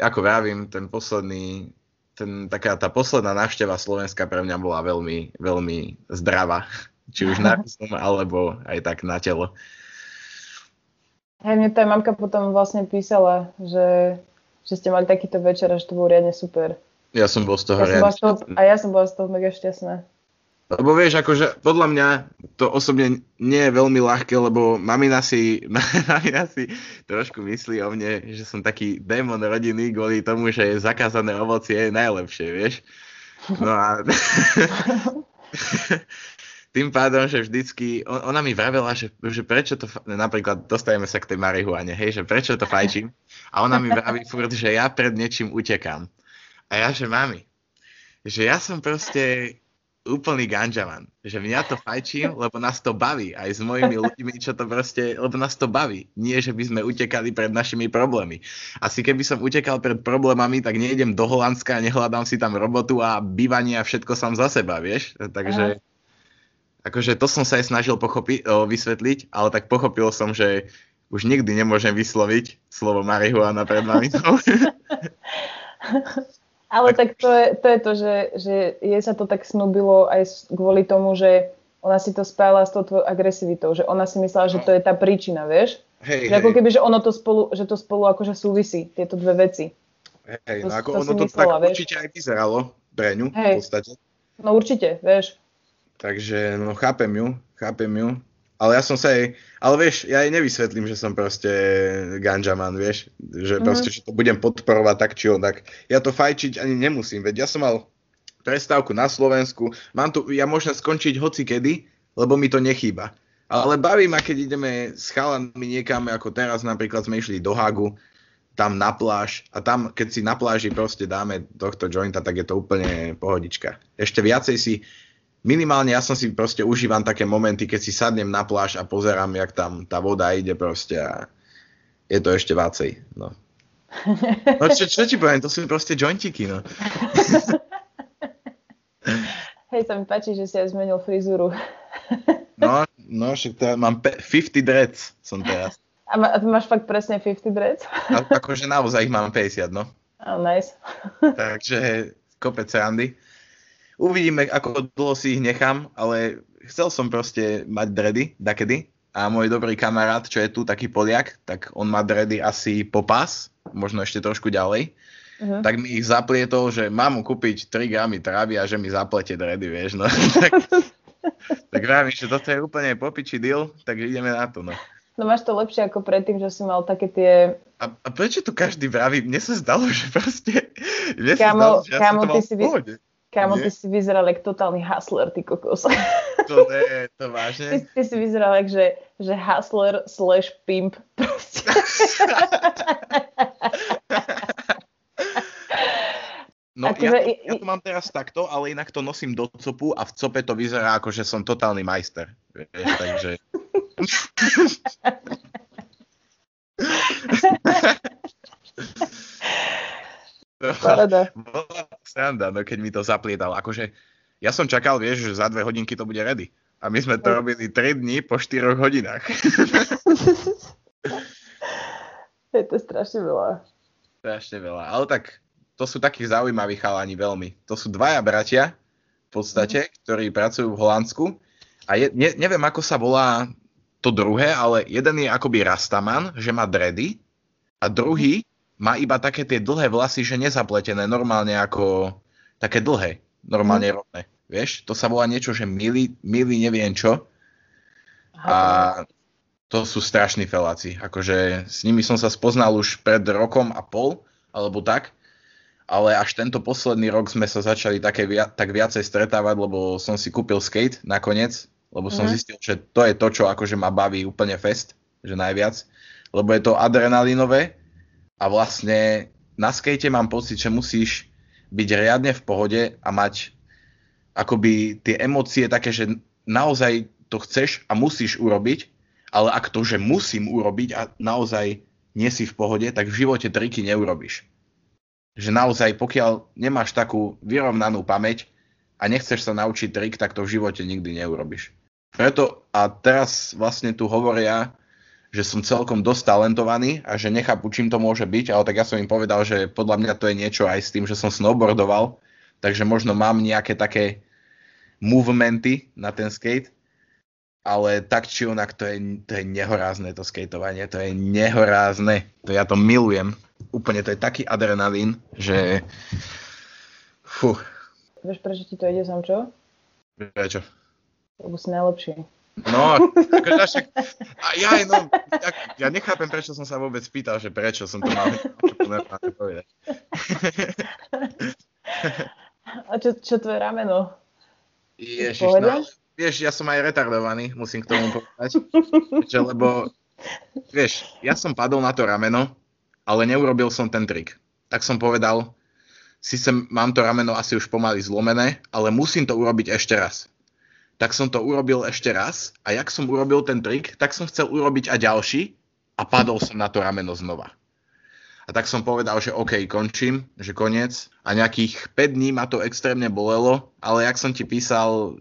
Speaker 2: ako vravím, ten posledný, ten, taká tá posledná návšteva Slovenska pre mňa bola veľmi, veľmi zdravá. (laughs) Či už na (laughs) rozum, alebo aj tak na telo.
Speaker 1: Hej, mne tá mamka potom vlastne písala, že, že ste mali takýto večer a že to bolo riadne super.
Speaker 2: Ja som bol z toho
Speaker 1: ja riadne. Toho, a ja som bola z toho mega šťastná.
Speaker 2: Lebo vieš, akože podľa mňa to osobne nie je veľmi ľahké, lebo mamina si, (laughs) mamina si trošku myslí o mne, že som taký démon rodiny kvôli tomu, že zakázané ovocie je najlepšie, vieš. No a (laughs) tým pádom, že vždycky, on, ona mi vravela, že, že prečo to, napríklad dostajeme sa k tej marihuane, hej, že prečo to fajčím a ona mi vraví furt, že ja pred niečím utekám. A ja, že mami, že ja som proste úplný ganžaman. Že mňa to fajčím, lebo nás to baví. Aj s mojimi ľuďmi, čo to proste, lebo nás to baví. Nie, že by sme utekali pred našimi problémy. Asi keby som utekal pred problémami, tak nejdem do Holandska a nehľadám si tam robotu a bývanie a všetko sám za seba, vieš? Takže, Aha. akože to som sa aj snažil pochopi- o, vysvetliť, ale tak pochopil som, že už nikdy nemôžem vysloviť slovo marihuana pred maminou. (laughs)
Speaker 1: Ale tak, tak to, je, to je to, že, že jej sa to tak snubilo aj kvôli tomu, že ona si to spájala s tou agresivitou, že ona si myslela, že to je tá príčina, vieš? Hej, že hej. ako keby, že ono to spolu, že to spolu akože súvisí, tieto dve veci.
Speaker 2: Hej, to, no ako to ono to myslela, tak vieš? určite aj vyzeralo pre ňu hej. v podstate.
Speaker 1: No určite, vieš.
Speaker 2: Takže, no chápem ju, chápem ju. Ale ja som sa jej, ale vieš, ja jej nevysvetlím, že som proste ganžaman, vieš, že mm. proste, že to budem podporovať tak či onak. Ja to fajčiť ani nemusím, veď ja som mal prestávku na Slovensku, mám tu, ja môžem skončiť hoci kedy, lebo mi to nechýba. Ale baví ma, keď ideme s chalanmi niekam, ako teraz napríklad sme išli do Hagu, tam na pláž a tam, keď si na pláži proste dáme tohto jointa, tak je to úplne pohodička. Ešte viacej si minimálne ja som si proste užívam také momenty, keď si sadnem na pláž a pozerám, jak tam tá voda ide proste a je to ešte vácej. No. No čo, čo ti poviem, to sú proste jointiky, no. (laughs)
Speaker 1: Hej, sa mi páči, že si aj zmenil frizúru. (laughs)
Speaker 2: No, no, však teraz mám 50 dreads som teraz.
Speaker 1: A, má, a máš fakt presne 50 dreads?
Speaker 2: A, akože naozaj ich mám 50, no. (laughs)
Speaker 1: Oh, nice.
Speaker 2: Takže kopec randy. Uvidíme, ako dlho si ich nechám, ale chcel som proste mať dredy, dakedy. A môj dobrý kamarát, čo je tu, taký Poliak, tak on má dredy asi po pás, možno ešte trošku ďalej. Uh-huh. Tak mi ich zaplietol, že mám mu kúpiť 3 gramy trávy a že mi zaplete dredy, vieš. No. (laughs) tak, tak vravím, že toto je úplne popiči deal, tak ideme na to. No.
Speaker 1: No máš to lepšie ako predtým, že si mal také tie...
Speaker 2: A, a prečo to každý vraví? Mne sa zdalo, že proste...
Speaker 1: Mne kámo, sa zdalo, že ja mal ty si, vy... Kámo, ty si vyzeral jak totálny hustler, ty kokos.
Speaker 2: To je, to vážne?
Speaker 1: Ty, ty si vyzeral jak, že, že hustler slash pimp.
Speaker 2: No ja, to, ja to mám teraz takto, ale inak to nosím do copu a v cope to vyzerá ako, že som totálny majster. Vieš, takže... (laughs)
Speaker 1: Parada. (laughs)
Speaker 2: Bola sranda, no keď mi to zaplietal. Akože ja som čakal, vieš, že za dve hodinky to bude ready. A my sme to robili 3 dní po 4 hodinách. (laughs)
Speaker 1: Je to strašne veľa.
Speaker 2: Strašne veľa. Ale tak to sú takí zaujímaví chalani veľmi. To sú dvaja bratia v podstate, mm. ktorí pracujú v Holandsku. A je, ne, neviem, ako sa volá to druhé, ale jeden je akoby Rastaman, že má dredy. A druhý má iba také tie dlhé vlasy, že nezapletené, normálne ako také dlhé, normálne mm. rovné. Vieš, to sa volá niečo, že milý, milý neviem čo. A to sú strašní feláci. Akože s nimi som sa spoznal už pred rokom a pol, alebo tak. Ale až tento posledný rok sme sa začali také via- tak viacej stretávať, lebo som si kúpil skate nakoniec, lebo som mm. zistil, že to je to, čo akože ma baví úplne fest, že najviac. Lebo je to adrenalinové, a vlastne na skate mám pocit, že musíš byť riadne v pohode a mať akoby tie emócie také, že naozaj to chceš a musíš urobiť, ale ak to, že musím urobiť a naozaj nie si v pohode, tak v živote triky neurobiš. Že naozaj, pokiaľ nemáš takú vyrovnanú pamäť, a nechceš sa naučiť trik, tak to v živote nikdy neurobiš. Preto a teraz vlastne tu hovoria, že som celkom dosť talentovaný a že nechápu, čím to môže byť, ale tak ja som im povedal, že podľa mňa to je niečo aj s tým, že som snowboardoval, takže možno mám nejaké také movementy na ten skate, ale tak či onak to je, to je nehorázne to skateovanie, to je nehorázne, to ja to milujem, úplne to je taký adrenalín, že fú.
Speaker 1: Vieš, prečo ti to ide, Samčo?
Speaker 2: Prečo?
Speaker 1: Lebo si najlepší.
Speaker 2: No, akože však, a ja, no, ja, ja nechápem, prečo som sa vôbec pýtal, že prečo som to mal povedať.
Speaker 1: A čo, čo tvoje rameno?
Speaker 2: Ježiš, no, vieš, ja som aj retardovaný, musím k tomu povedať. že, lebo, vieš, ja som padol na to rameno, ale neurobil som ten trik. Tak som povedal, síce mám to rameno asi už pomaly zlomené, ale musím to urobiť ešte raz tak som to urobil ešte raz a jak som urobil ten trik, tak som chcel urobiť aj ďalší a padol som na to rameno znova. A tak som povedal, že OK, končím, že koniec. A nejakých 5 dní ma to extrémne bolelo, ale jak som ti písal,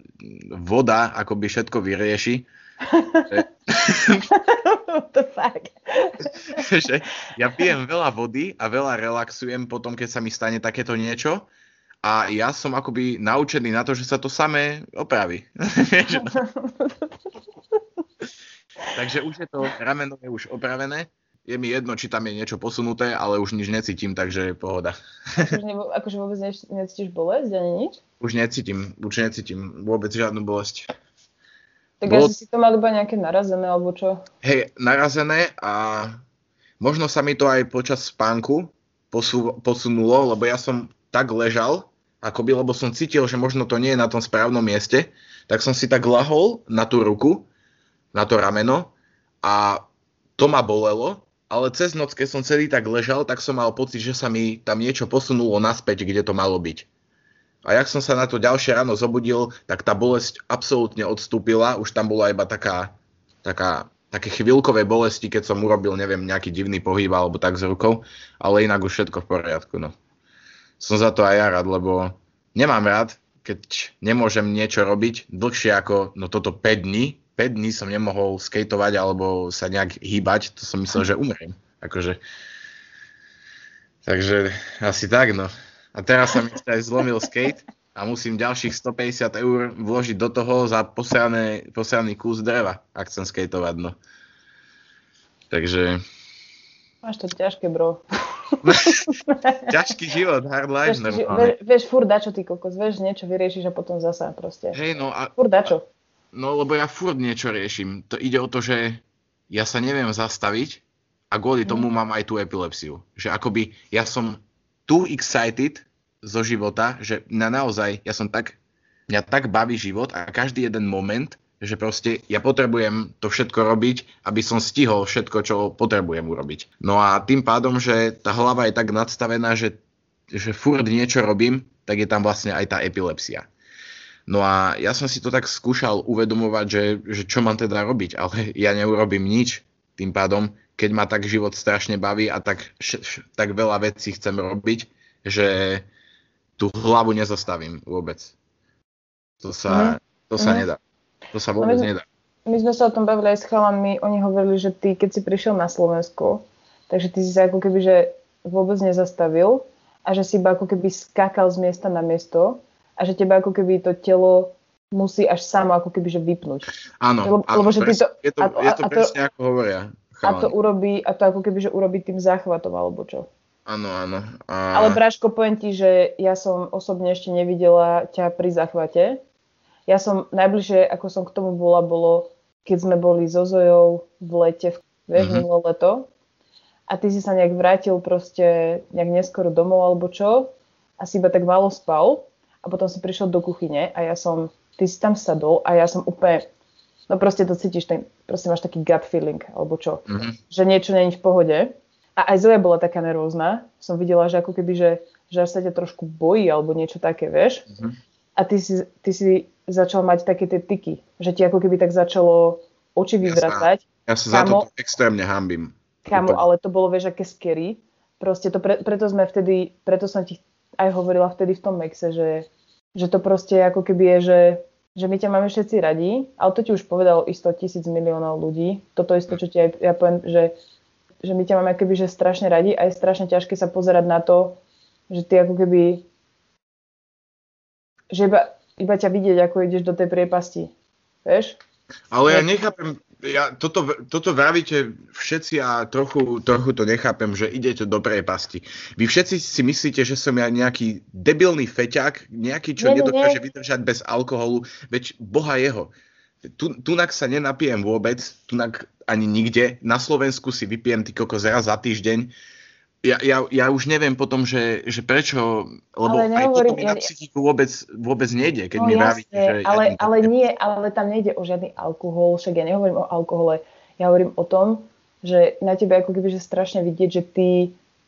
Speaker 2: voda akoby všetko vyrieši. že, (laughs) že ja pijem veľa vody a veľa relaxujem potom, keď sa mi stane takéto niečo a ja som akoby naučený na to, že sa to samé opraví. (laughs) Takže už je to, rameno je už opravené, je mi jedno, či tam je niečo posunuté, ale už nič necítim, takže je pohoda.
Speaker 1: Akože, akože vôbec necítiš bolesť ani nič?
Speaker 2: Už necítim, už necítim vôbec žiadnu bolesť.
Speaker 1: Tak Bol... asi si to mal iba nejaké narazené, alebo čo?
Speaker 2: Hej, narazené a možno sa mi to aj počas spánku posú, posunulo, lebo ja som tak ležal, akoby, lebo som cítil, že možno to nie je na tom správnom mieste, tak som si tak lahol na tú ruku, na to rameno a to ma bolelo, ale cez noc, keď som celý tak ležal, tak som mal pocit, že sa mi tam niečo posunulo naspäť, kde to malo byť. A jak som sa na to ďalšie ráno zobudil, tak tá bolesť absolútne odstúpila, už tam bola iba taká, taká, také chvíľkové bolesti, keď som urobil, neviem, nejaký divný pohyb alebo tak s rukou, ale inak už všetko v poriadku, no som za to aj ja rád, lebo nemám rád, keď nemôžem niečo robiť dlhšie ako no toto 5 dní. 5 dní som nemohol skateovať alebo sa nejak hýbať, to som myslel, že umriem. Akože... Takže asi tak, no. A teraz sa mi aj zlomil skate a musím ďalších 150 eur vložiť do toho za posraný, posraný kus dreva, ak chcem skateovať, no. Takže...
Speaker 1: Máš to ťažké, bro. (laughs)
Speaker 2: Ťažký život, hard life.
Speaker 1: Vieš, vieš, vieš furt dačo, ty kokos, vieš, niečo vyriešiš a potom zasa proste.
Speaker 2: Hej, no a...
Speaker 1: Furt dačo.
Speaker 2: No, lebo ja furt niečo riešim. To ide o to, že ja sa neviem zastaviť a kvôli mm. tomu mám aj tú epilepsiu. Že akoby ja som too excited zo života, že na naozaj, ja som tak, mňa tak baví život a každý jeden moment že proste ja potrebujem to všetko robiť, aby som stihol všetko, čo potrebujem urobiť. No a tým pádom, že tá hlava je tak nadstavená, že, že furt niečo robím, tak je tam vlastne aj tá epilepsia. No a ja som si to tak skúšal uvedomovať, že, že čo mám teda robiť, ale (laughs) ja neurobím nič. Tým pádom, keď ma tak život strašne baví a tak, š, š, tak veľa vecí chcem robiť, že tú hlavu nezastavím vôbec. To sa, mm. to sa mm. nedá. To sa vôbec no my, nedá.
Speaker 1: My sme sa o tom bavili aj s chalami, oni hovorili, že ty, keď si prišiel na Slovensko, takže ty si sa ako keby, že vôbec nezastavil a že si iba ako keby skákal z miesta na miesto a že teba ako keby to telo musí až samo ako keby, že vypnúť.
Speaker 2: Áno,
Speaker 1: lebo, lebo, že
Speaker 2: pres, to, je to, a, je to a presne to, ako hovoria.
Speaker 1: Chalani. A to urobí, a to ako keby, že urobí tým záchvatom alebo čo.
Speaker 2: Áno, áno.
Speaker 1: A... Ale Bráško, poviem ti, že ja som osobne ešte nevidela ťa pri záchvate, ja som najbližšie, ako som k tomu bola, bolo, keď sme boli so Zojou v lete, vieš, mm-hmm. minulé leto. A ty si sa nejak vrátil proste nejak neskoro domov alebo čo. A si iba tak málo spal. A potom si prišiel do kuchyne a ja som, ty si tam sadol a ja som úplne, no proste to cítiš, ten, proste máš taký gut feeling alebo čo. Mm-hmm. Že niečo není v pohode. A aj Zoja bola taká nervózna. Som videla, že ako keby, že, že až sa ťa trošku bojí alebo niečo také, vieš. Mm-hmm. A ty si, ty si začal mať také tie tyky, že ti ako keby tak začalo oči vyvracať.
Speaker 2: Ja sa, ja sa za to extrémne hambím.
Speaker 1: Kamo, ale to bolo, vieš, aké scary. Proste to pre, preto sme vtedy, preto som ti aj hovorila vtedy v tom mexe, že, že to proste ako keby je, že, že my ťa máme všetci radi, ale to ti už povedalo isto tisíc miliónov ľudí. Toto isto, čo ti aj ja poviem, že, že my ťa máme keby, že strašne radi a je strašne ťažké sa pozerať na to, že ty ako keby že iba, iba ťa vidieť, ako ideš do tej priepasti. Vieš?
Speaker 2: Ale ja nechápem, ja, toto, toto vravíte všetci a trochu, trochu to nechápem, že idete do priepasti. Vy všetci si myslíte, že som ja nejaký debilný feťák, nejaký, čo nie, nedokáže nie. vydržať bez alkoholu, veď boha jeho. Tu, tunak sa nenapijem vôbec, tunak ani nikde. Na Slovensku si vypijem ty kokos raz za týždeň ja, ja, ja už neviem potom, že, že prečo, lebo ale aj potom ja, na psychiku vôbec, vôbec nejde, keď no, mi vravíte, že...
Speaker 1: Ale, ja ale nie, ale tam nejde o žiadny alkohol, však ja nehovorím o alkohole, ja hovorím o tom, že na tebe ako keby, že strašne vidieť, že ty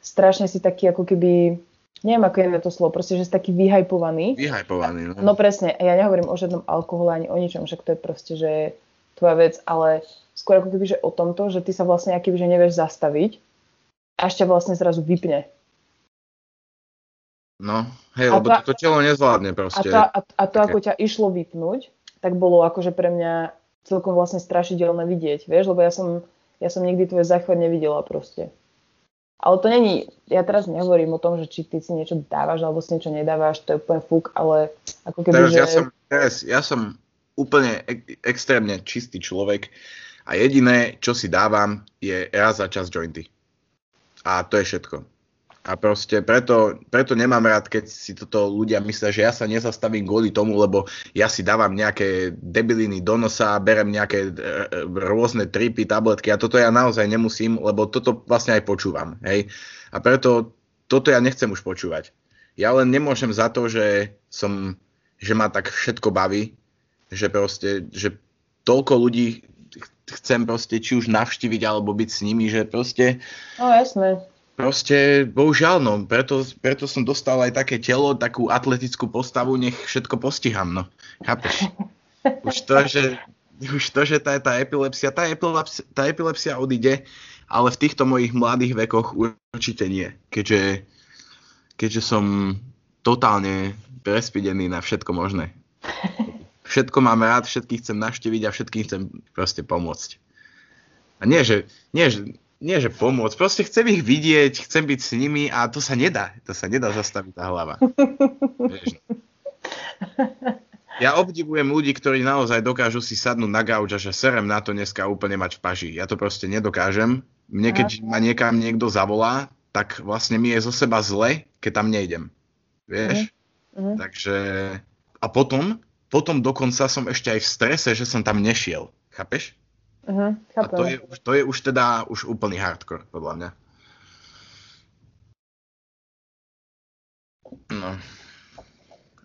Speaker 1: strašne si taký ako keby, neviem ako je to slovo, proste, že si taký vyhajpovaný.
Speaker 2: Vyhajpovaný, no.
Speaker 1: No presne, ja nehovorím o žiadnom alkohole ani o ničom, však to je proste, že tvoja vec, ale skôr ako keby, že o tomto, že ty sa vlastne aký, že nevieš zastaviť až ťa vlastne zrazu vypne.
Speaker 2: No, hej, lebo to, to telo nezvládne proste.
Speaker 1: A, a, a to, ako ťa išlo vypnúť, tak bolo akože pre mňa celkom vlastne strašidelné vidieť, vieš, lebo ja som, ja som nikdy tvoje záchvat nevidela proste. Ale to není, ja teraz nehovorím o tom, že či ty si niečo dávaš alebo si niečo nedávaš, to je úplne fúk, ale ako keby,
Speaker 2: teraz
Speaker 1: že...
Speaker 2: Ja som, teraz ja som úplne ek- extrémne čistý človek a jediné, čo si dávam, je raz za čas jointy. A to je všetko. A proste preto, preto nemám rád, keď si toto ľudia myslia, že ja sa nezastavím kvôli tomu, lebo ja si dávam nejaké debiliny do nosa, berem nejaké e, e, rôzne tripy, tabletky a toto ja naozaj nemusím, lebo toto vlastne aj počúvam. Hej? A preto toto ja nechcem už počúvať. Ja len nemôžem za to, že som, že ma tak všetko baví, že proste, že toľko ľudí chcem proste či už navštíviť alebo byť s nimi, že proste...
Speaker 1: No jasné.
Speaker 2: Proste, bohužiaľ, no, preto, preto som dostal aj také telo, takú atletickú postavu, nech všetko postiham, no. Chápeš? (laughs) Už to, že, už to, že tá, tá epilepsia, tá epilepsia, tá epilepsia odíde, ale v týchto mojich mladých vekoch určite nie, keďže, keďže som totálne prespidený na všetko možné (laughs) všetko mám rád, všetkých chcem navštíviť a všetkým chcem proste pomôcť. A nie, že, nie, že, nie, že pomôcť, proste chcem ich vidieť, chcem byť s nimi a to sa nedá, to sa nedá zastaviť tá hlava. Vieš. Ja obdivujem ľudí, ktorí naozaj dokážu si sadnúť na gauč a že serem na to dneska úplne mať v paži. Ja to proste nedokážem. Mne, keď ma niekam niekto zavolá, tak vlastne mi je zo seba zle, keď tam nejdem. Vieš? Uh-huh. Takže... A potom, potom dokonca som ešte aj v strese, že som tam nešiel. Chápeš?
Speaker 1: Uh-huh,
Speaker 2: A to je, to je už teda už úplný hardcore, podľa mňa. No.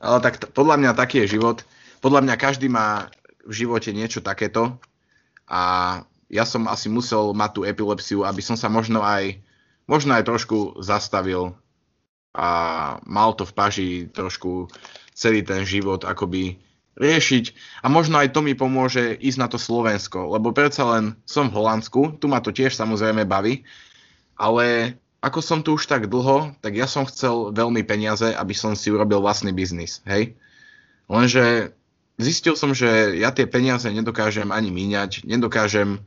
Speaker 2: Ale tak t- podľa mňa taký je život. Podľa mňa každý má v živote niečo takéto a ja som asi musel mať tú epilepsiu, aby som sa možno aj, možno aj trošku zastavil a mal to v paži trošku celý ten život akoby riešiť a možno aj to mi pomôže ísť na to Slovensko, lebo predsa len som v Holandsku, tu ma to tiež samozrejme baví, ale ako som tu už tak dlho, tak ja som chcel veľmi peniaze, aby som si urobil vlastný biznis, hej. Lenže zistil som, že ja tie peniaze nedokážem ani míňať, nedokážem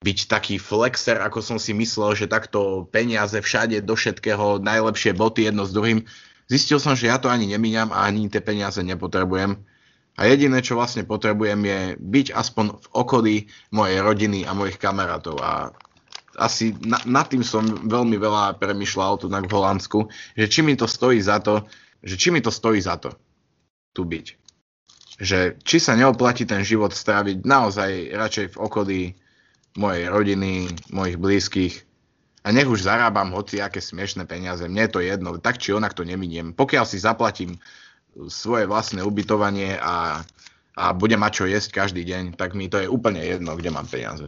Speaker 2: byť taký flexer, ako som si myslel, že takto peniaze všade do všetkého, najlepšie boty jedno s druhým. Zistil som, že ja to ani nemíňam a ani tie peniaze nepotrebujem a jediné, čo vlastne potrebujem, je byť aspoň v okolí mojej rodiny a mojich kamarátov. A asi na, nad tým som veľmi veľa premyšľal tu v Holandsku, že či mi to stojí za to, že či mi to stojí za to tu byť. Že či sa neoplatí ten život stráviť naozaj radšej v okolí mojej rodiny, mojich blízkych a nech už zarábam hoci aké smiešné peniaze, mne je to jedno, tak či onak to neminiem. Pokiaľ si zaplatím svoje vlastné ubytovanie a, a budem mať čo jesť každý deň, tak mi to je úplne jedno, kde mám peniaze.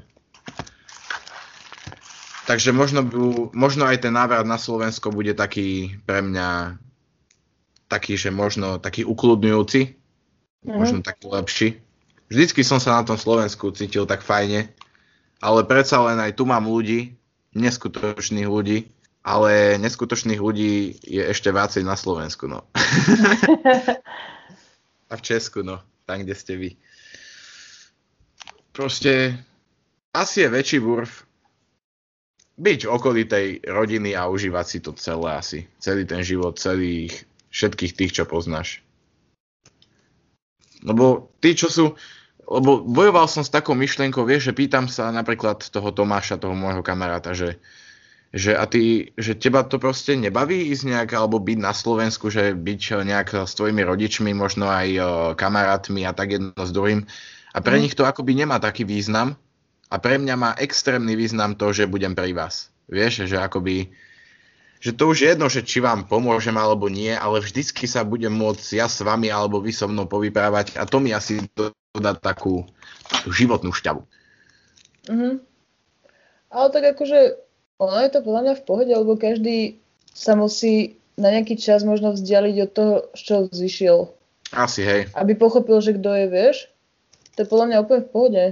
Speaker 2: Takže možno, možno aj ten návrat na Slovensko bude taký pre mňa taký, že možno taký ukludňujúci, mm-hmm. možno taký lepší. Vždycky som sa na tom Slovensku cítil tak fajne, ale predsa len aj tu mám ľudí, neskutočných ľudí, ale neskutočných ľudí je ešte viacej na Slovensku. No. (laughs) A v Česku, no. Tam, kde ste vy. Proste asi je väčší vurf byť v okolí tej rodiny a užívať si to celé asi. Celý ten život, celých, všetkých tých, čo poznáš. Lebo tí, čo sú... Lebo bojoval som s takou myšlienkou, vieš, že pýtam sa napríklad toho Tomáša, toho môjho kamaráta, že, že a ty, že teba to proste nebaví ísť nejak, alebo byť na Slovensku, že byť nejak s tvojimi rodičmi, možno aj kamarátmi a tak jedno s druhým. A pre mm. nich to akoby nemá taký význam, a pre mňa má extrémny význam to, že budem pri vás. Vieš, že akoby, že to už je jedno, že či vám pomôžem alebo nie, ale vždycky sa budem môcť ja s vami alebo vy so mnou povyprávať a to mi asi dodá takú, životnú šťavu.
Speaker 1: Mhm. Ale tak akože, ono je to podľa mňa v pohode, lebo každý sa musí na nejaký čas možno vzdialiť od toho, čo zišiel.
Speaker 2: Asi, hej.
Speaker 1: Aby pochopil, že kto je, vieš. To je podľa mňa úplne v pohode.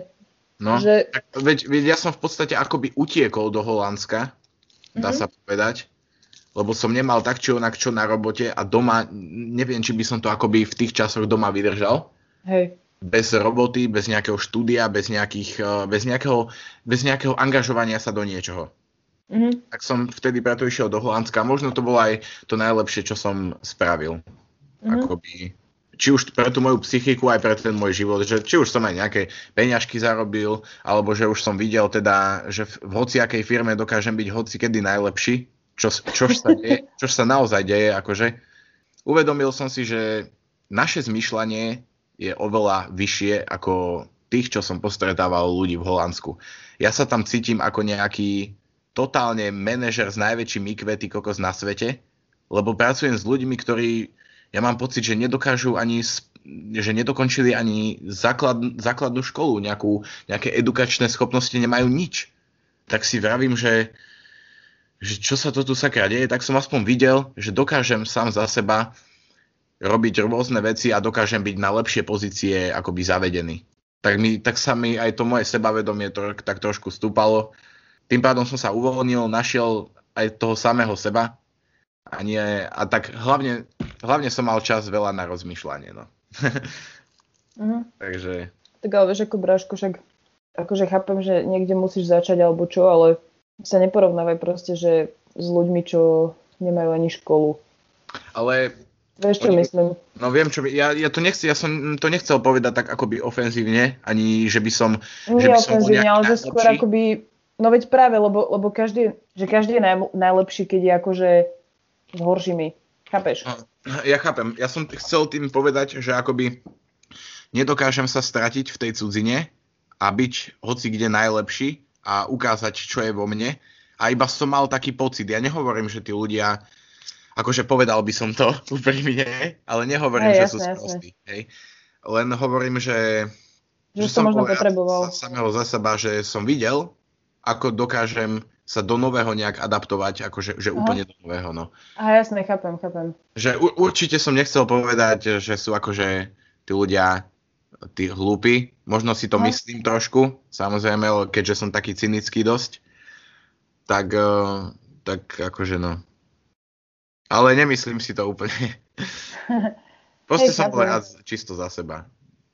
Speaker 2: No, že... tak, veď, veď ja som v podstate akoby utiekol do Holandska, dá mm-hmm. sa povedať, lebo som nemal tak či onak čo na robote a doma, neviem, či by som to akoby v tých časoch doma vydržal.
Speaker 1: Hej.
Speaker 2: Bez roboty, bez nejakého štúdia, bez, nejakých, eh, bez, nejakého, bez nejakého angažovania sa do niečoho. Mm-hmm. Tak som vtedy preto išiel do Holandska. Možno to bolo aj to najlepšie, čo som spravil. Mm-hmm. Akoby či už pre tú moju psychiku, aj pre ten môj život, že či už som aj nejaké peňažky zarobil, alebo že už som videl teda, že v hociakej firme dokážem byť hoci kedy najlepší, čo, čo, sa deje, (laughs) čo sa naozaj deje, akože. Uvedomil som si, že naše zmyšľanie je oveľa vyššie ako tých, čo som postretával ľudí v Holandsku. Ja sa tam cítim ako nejaký totálne manažer s najväčším ikvety kokos na svete, lebo pracujem s ľuďmi, ktorí ja mám pocit, že nedokážu ani, že nedokončili ani základ, základnú školu, nejakú, nejaké edukačné schopnosti nemajú nič. Tak si vravím, že, že čo sa to tu sakra deje, tak som aspoň videl, že dokážem sám za seba robiť rôzne veci a dokážem byť na lepšie pozície akoby zavedený. Tak, mi, tak sa mi aj to moje sebavedomie to, tak trošku stúpalo. Tým pádom som sa uvoľnil, našiel aj toho samého seba, a nie, a tak hlavne, hlavne som mal čas veľa na rozmýšľanie, no. uh-huh. (laughs) Takže...
Speaker 1: Tak ale vieš, ako Bráško, však akože chápem, že niekde musíš začať alebo čo, ale sa neporovnávaj proste, že s ľuďmi, čo nemajú ani školu.
Speaker 2: Ale
Speaker 1: Vieš, čo Oni, myslím?
Speaker 2: No viem, čo by, ja, ja, to nechci, ja som to nechcel povedať tak akoby ofenzívne, ani že by som...
Speaker 1: Nie
Speaker 2: že by
Speaker 1: ofenzívne, ale že skôr akoby... No veď práve, lebo, lebo každý, že každý je naj, najlepší, keď je akože s horšími. Chápeš? No,
Speaker 2: ja chápem. Ja som chcel tým povedať, že akoby nedokážem sa stratiť v tej cudzine a byť hoci kde najlepší a ukázať, čo je vo mne. A iba som mal taký pocit. Ja nehovorím, že tí ľudia, akože povedal by som to (laughs) úprimne, ale nehovorím, hey, že jasné, sú sprostí. Hej. Len hovorím, že,
Speaker 1: že, že som možno potreboval.
Speaker 2: samého za seba, že som videl, ako dokážem sa do nového nejak adaptovať, akože že úplne do nového, no.
Speaker 1: A jasne, chápem, chápem.
Speaker 2: Že u, určite som nechcel povedať, že sú akože tí ľudia tí hlúpi. Možno si to Aha. myslím trošku, samozrejme, keďže som taký cynický dosť. Tak, uh, tak akože no. Ale nemyslím si to úplne. (laughs) Proste som bol rád čisto za seba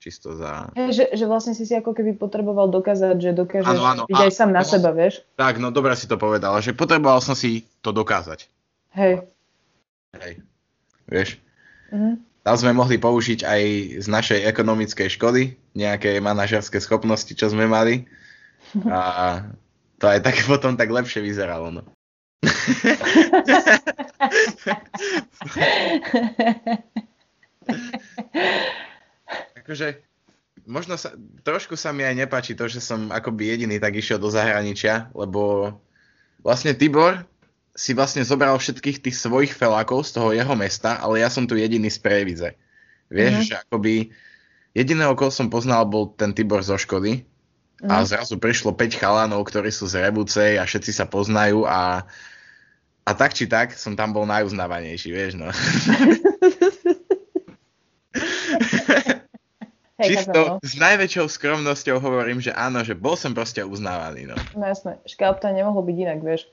Speaker 2: čisto za...
Speaker 1: Hey, že, že vlastne si si ako keby potreboval dokázať, že dokážeš ano, ano. byť aj sám na no, seba, vieš?
Speaker 2: Tak, no dobre si to povedala, že potreboval som si to dokázať.
Speaker 1: Hej.
Speaker 2: Hej. Vieš? Mhm. Tam sme mohli použiť aj z našej ekonomickej školy nejaké manažerské schopnosti, čo sme mali. A to aj tak (laughs) potom tak lepšie vyzeralo, no. (laughs) (laughs) akože možno sa, trošku sa mi aj nepáči to, že som akoby jediný tak išiel do zahraničia, lebo vlastne Tibor si vlastne zobral všetkých tých svojich felákov z toho jeho mesta, ale ja som tu jediný z Previdze. Vieš, mm-hmm. že akoby jediného, koho som poznal, bol ten Tibor zo školy mm-hmm. a mhm. zrazu prišlo 5 chalanov, ktorí sú z Rebucej a všetci sa poznajú a, a tak či tak som tam bol najuznávanejší, vieš, no. (laughs) Hej, Čisto s najväčšou skromnosťou hovorím, že áno, že bol som proste uznávaný. No,
Speaker 1: no jasné, škálp to nemohlo byť inak, vieš.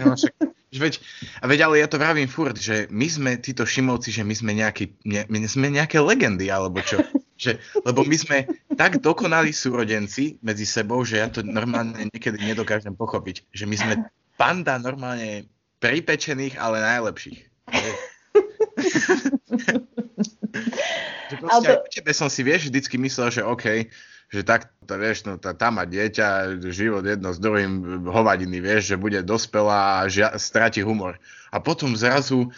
Speaker 2: No, však, (laughs) Veď, a veď, ale ja to vravím furt, že my sme títo šimovci, že my sme, nejaký, ne, my sme nejaké legendy, alebo čo. (laughs) Že, lebo my sme tak dokonali súrodenci medzi sebou, že ja to normálne niekedy nedokážem pochopiť. Že my sme panda normálne pripečených, ale najlepších. (laughs) že proste to... aj tebe som si, vieš, vždycky myslel, že OK, že tak, to vieš, no tá, tá má dieťa, život jedno s druhým hovadiny, vieš, že bude dospelá a žia, stráti humor. A potom zrazu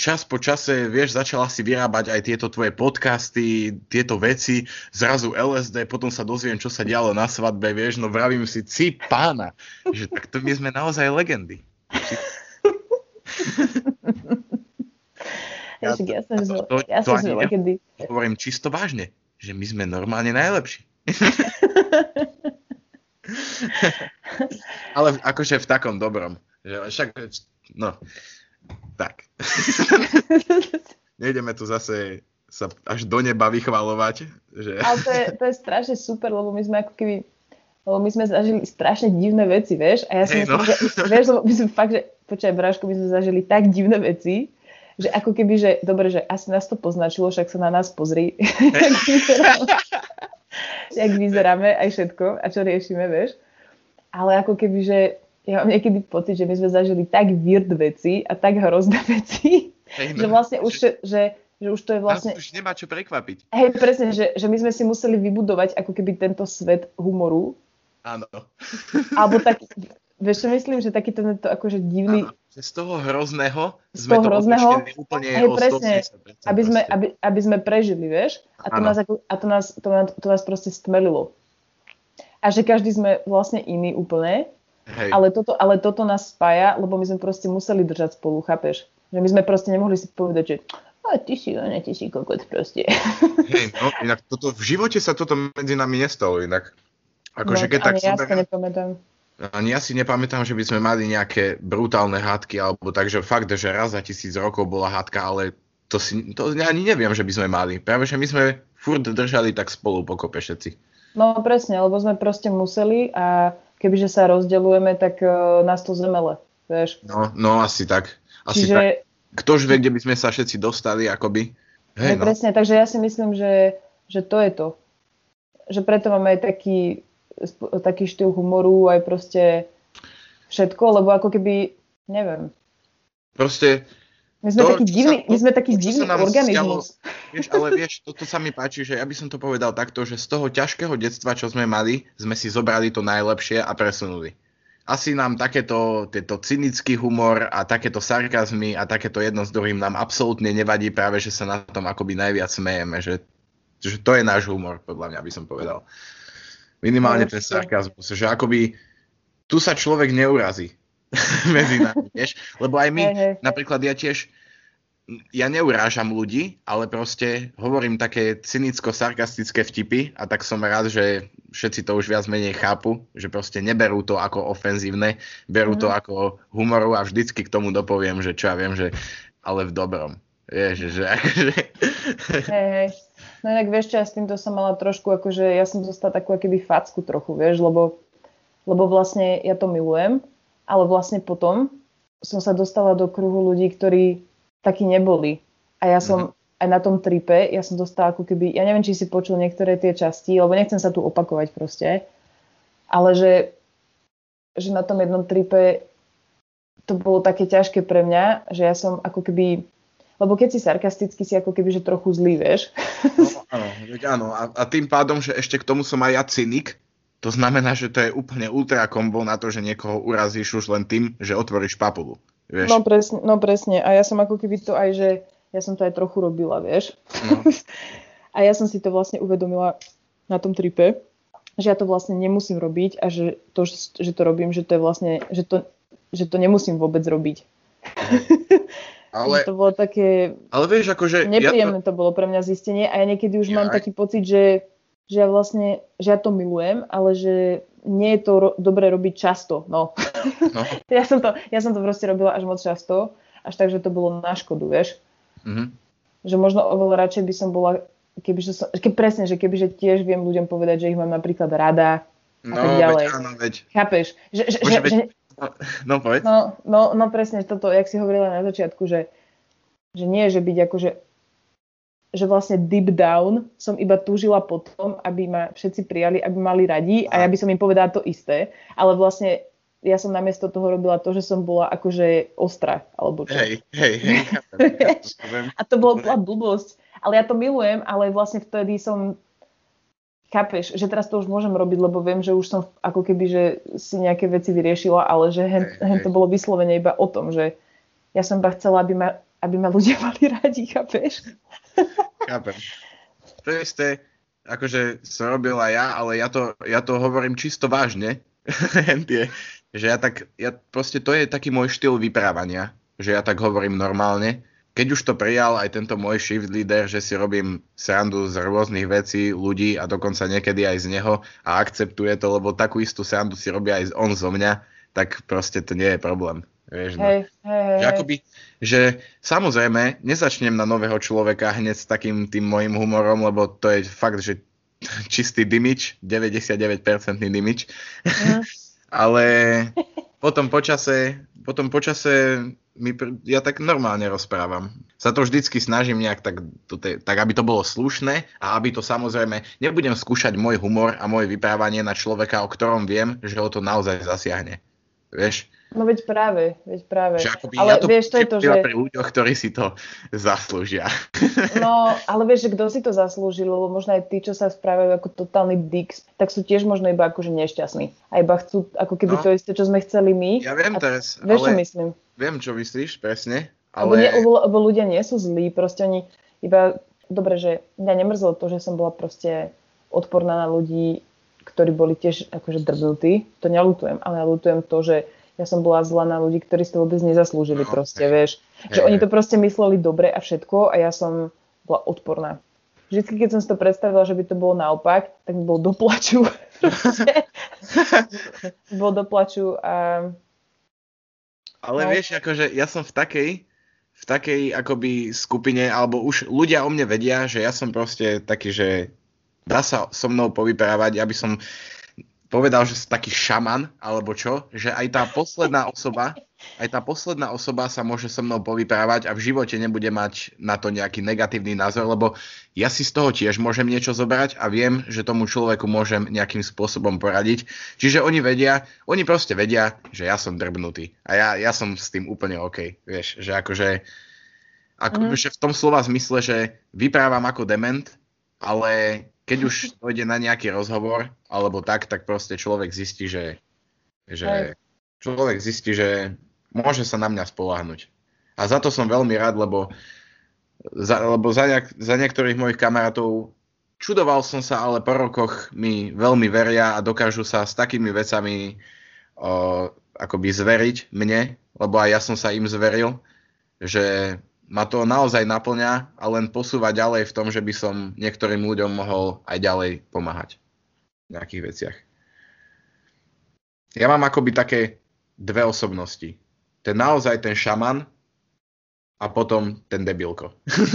Speaker 2: čas po čase, vieš, začala si vyrábať aj tieto tvoje podcasty, tieto veci, zrazu LSD, potom sa dozviem, čo sa dialo na svadbe, vieš, no vravím si, ci pána, že tak to my sme naozaj legendy.
Speaker 1: Ja, ja, som, to, to, ja som legendy.
Speaker 2: Hovorím čisto vážne, že my sme normálne najlepší. (laughs) Ale akože v takom dobrom. Že však, no, tak. (laughs) Nejdeme tu zase sa až do neba vychvalovať. Že...
Speaker 1: Ale to je, to je strašne super, lebo my sme ako keby lebo my sme zažili strašne divné veci, vieš, a ja si hey, myslím, no. že, vieš, lebo my sme fakt, že, počkaj, Bráško, my sme zažili tak divné veci, že ako keby, že, dobre, že asi nás to poznačilo, však sa na nás pozri, (laughs) jak vyzeráme aj všetko a čo riešime, vieš. Ale ako keby, že ja mám niekedy pocit, že my sme zažili tak weird veci a tak hrozné (laughs) veci, hey, no, že vlastne už, že, že už to je vlastne...
Speaker 2: Nás už nemá čo prekvapiť.
Speaker 1: Hej, presne, že, že my sme si museli vybudovať ako keby tento svet humoru.
Speaker 2: Áno.
Speaker 1: Alebo tak, vieš čo myslím, že taký tento akože divný... Áno,
Speaker 2: že z toho hrozného
Speaker 1: z toho to hrozného, úplne hej, presne, aby sme, aby, aby sme prežili, vieš? A to, nás, a to, nás, to, nás, to nás proste stmelilo. A že každý sme vlastne iný úplne, hej. ale toto, ale toto nás spája, lebo my sme proste museli držať spolu, chápeš? Že my sme proste nemohli si povedať, že a ty si, ne, ty si kokot proste. (laughs)
Speaker 2: Hej, no inak toto, v živote sa toto medzi nami nestalo inak.
Speaker 1: Akože no, keď tak ja si nepamätám
Speaker 2: ani ja si nepamätám, že by sme mali nejaké brutálne hádky, alebo takže fakt, že raz za tisíc rokov bola hádka, ale to, si, to ani neviem, že by sme mali. Práve, že my sme furt držali tak spolu pokope všetci.
Speaker 1: No presne, lebo sme proste museli a kebyže sa rozdeľujeme, tak uh, nás to zemele, vieš.
Speaker 2: No, no asi tak. Asi Čiže... tak. Ktož vie, kde by sme sa všetci dostali, akoby.
Speaker 1: Hej, no. Presne, takže ja si myslím, že, že to je to. Že preto máme aj taký taký štýl humoru, aj proste všetko, lebo ako keby, neviem.
Speaker 2: Proste
Speaker 1: my sme to, taký divný, sa, to, my sme taký to, divný organizmus.
Speaker 2: Stialo, (laughs) vieš, ale vieš, toto sa mi páči, že ja by som to povedal takto, že z toho ťažkého detstva, čo sme mali, sme si zobrali to najlepšie a presunuli. Asi nám takéto tieto cynický humor a takéto sarkazmy a takéto jedno s druhým nám absolútne nevadí, práve že sa na tom akoby najviac smejeme, že, že to je náš humor, podľa mňa by som povedal. Minimálne no, ten sarkazmus, že akoby tu sa človek neurazí (laughs) medzi nami, vieš? Lebo aj my, hey, hey. napríklad ja tiež, ja neurážam ľudí, ale proste hovorím také cynicko-sarkastické vtipy a tak som rád, že všetci to už viac menej chápu, že proste neberú to ako ofenzívne, berú mm. to mhm. ako humoru a vždycky k tomu dopoviem, že čo ja viem, že ale v dobrom. Vieš, že (laughs) akože...
Speaker 1: Hej, hej. No inak vieš čo, ja s týmto som mala trošku, akože ja som dostala takú keby facku trochu, vieš, lebo, lebo vlastne ja to milujem, ale vlastne potom som sa dostala do kruhu ľudí, ktorí takí neboli. A ja som mm-hmm. aj na tom tripe, ja som dostala ako keby, ja neviem, či si počul niektoré tie časti, lebo nechcem sa tu opakovať proste, ale že, že na tom jednom tripe to bolo také ťažké pre mňa, že ja som ako keby lebo keď si sarkastický, si ako keby, že trochu zlý, vieš.
Speaker 2: No, (laughs) áno, veď áno. A, a tým pádom, že ešte k tomu som aj ja cynik, to znamená, že to je úplne ultra kombo na to, že niekoho urazíš už len tým, že otvoríš papulu. Vieš?
Speaker 1: No, presne, no presne. A ja som ako keby to aj, že ja som to aj trochu robila, vieš. No. (laughs) a ja som si to vlastne uvedomila na tom tripe, že ja to vlastne nemusím robiť a že to, že to robím, že to je vlastne, že to, že to nemusím vôbec robiť. (laughs) Ale, to bolo také...
Speaker 2: Ale vieš, akože...
Speaker 1: Nepríjemné ja to... bolo pre mňa zistenie a ja niekedy už ja... mám taký pocit, že, že ja vlastne, že ja to milujem, ale že nie je to ro- dobre robiť často, no. no. (laughs) ja, som to, ja som to proste robila až moc často, až tak, že to bolo na škodu, vieš. Mm-hmm. Že možno oveľa radšej by som bola, keby, že som, keď presne, že keby, že tiež viem ľuďom povedať, že ich mám napríklad rada a no, tak ďalej.
Speaker 2: Veď, áno, veď.
Speaker 1: Chápeš? Že, že, Bože, že,
Speaker 2: veď,
Speaker 1: že,
Speaker 3: No, povedz.
Speaker 1: No, no, no presne toto, jak si hovorila na začiatku, že, že nie, že byť akože že vlastne deep down som iba túžila potom, aby ma všetci prijali, aby mali radi a ja by som im povedala to isté, ale vlastne ja som namiesto toho robila to, že som bola akože ostrá, alebo čo.
Speaker 3: Hej, hej, hej. (laughs)
Speaker 1: a to bola blbosť. Ale ja to milujem, ale vlastne vtedy som chápeš, že teraz to už môžem robiť, lebo viem, že už som ako keby, že si nejaké veci vyriešila, ale že hen, hen to bolo vyslovene iba o tom, že ja som iba chcela, aby ma, aby ma ľudia (laughs) mali radi, chápeš?
Speaker 2: Chápem. To isté, akože som robil aj ja, ale ja to, ja to hovorím čisto vážne. (laughs) že ja tak, ja proste to je taký môj štýl vyprávania, že ja tak hovorím normálne keď už to prijal aj tento môj shift leader, že si robím srandu z rôznych vecí, ľudí a dokonca niekedy aj z neho a akceptuje to, lebo takú istú srandu si robí aj on zo mňa, tak proste to nie je problém. Vieš, no.
Speaker 1: hej, hej,
Speaker 2: že, akoby, že samozrejme nezačnem na nového človeka hneď s takým tým môjim humorom, lebo to je fakt, že čistý dimič, 99% dimič. Mm. (laughs) Ale (laughs) potom počase, potom počase my, ja tak normálne rozprávam. Sa to vždycky snažím nejak tak, to, tak, aby to bolo slušné a aby to samozrejme, nebudem skúšať môj humor a moje vyprávanie na človeka, o ktorom viem, že ho to naozaj zasiahne. Vieš?
Speaker 1: No veď práve, veď práve.
Speaker 2: Že akoby ale ja to vieš, to je to, že... pri ľuďoch, ktorí si to zaslúžia.
Speaker 1: No, ale vieš, že kto si to zaslúžil, lebo možno aj tí, čo sa správajú ako totálny dix, tak sú tiež možno iba akože nešťastní. A iba chcú ako keby no. to isté, čo sme chceli my.
Speaker 2: Ja viem teraz,
Speaker 1: Vieš, ale... čo myslím?
Speaker 2: Viem, čo myslíš, presne.
Speaker 1: Ale... Lebo, lebo ľudia nie sú zlí, proste oni iba... Dobre, že mňa nemrzlo to, že som bola proste odporná na ľudí, ktorí boli tiež akože drbnutí. To nelutujem, ale ja lutujem to, že ja som bola zlá na ľudí, ktorí si to vôbec nezaslúžili no, proste, hej. vieš. Že hej, oni to proste mysleli dobre a všetko a ja som bola odporná. Vždycky, keď som si to predstavila, že by to bolo naopak, tak bol doplaču. (laughs) bol doplaču a...
Speaker 2: Ale no. vieš, akože ja som v takej, v takej akoby skupine, alebo už ľudia o mne vedia, že ja som proste taký, že dá sa so mnou povyprávať, aby som povedal, že som taký šaman, alebo čo, že aj tá posledná osoba, aj tá posledná osoba sa môže so mnou povyprávať a v živote nebude mať na to nejaký negatívny názor, lebo ja si z toho tiež môžem niečo zobrať a viem, že tomu človeku môžem nejakým spôsobom poradiť. Čiže oni vedia, oni proste vedia, že ja som drbnutý a ja, ja som s tým úplne OK, vieš, že akože, ako, mm. že v tom slova zmysle, že vyprávam ako dement, ale keď už dojde na nejaký rozhovor, alebo tak, tak proste človek zistí, že, že človek zistí, že môže sa na mňa spolahnuť. A za to som veľmi rád, lebo za, lebo za, nejak, za niektorých mojich kamarátov čudoval som sa, ale po rokoch mi veľmi veria a dokážu sa s takými vecami o, akoby zveriť mne, lebo aj ja som sa im zveril, že ma to naozaj naplňa a len posúva ďalej v tom, že by som niektorým ľuďom mohol aj ďalej pomáhať v nejakých veciach. Ja mám akoby také dve osobnosti. Ten naozaj ten šaman a potom ten debilko. (laughs)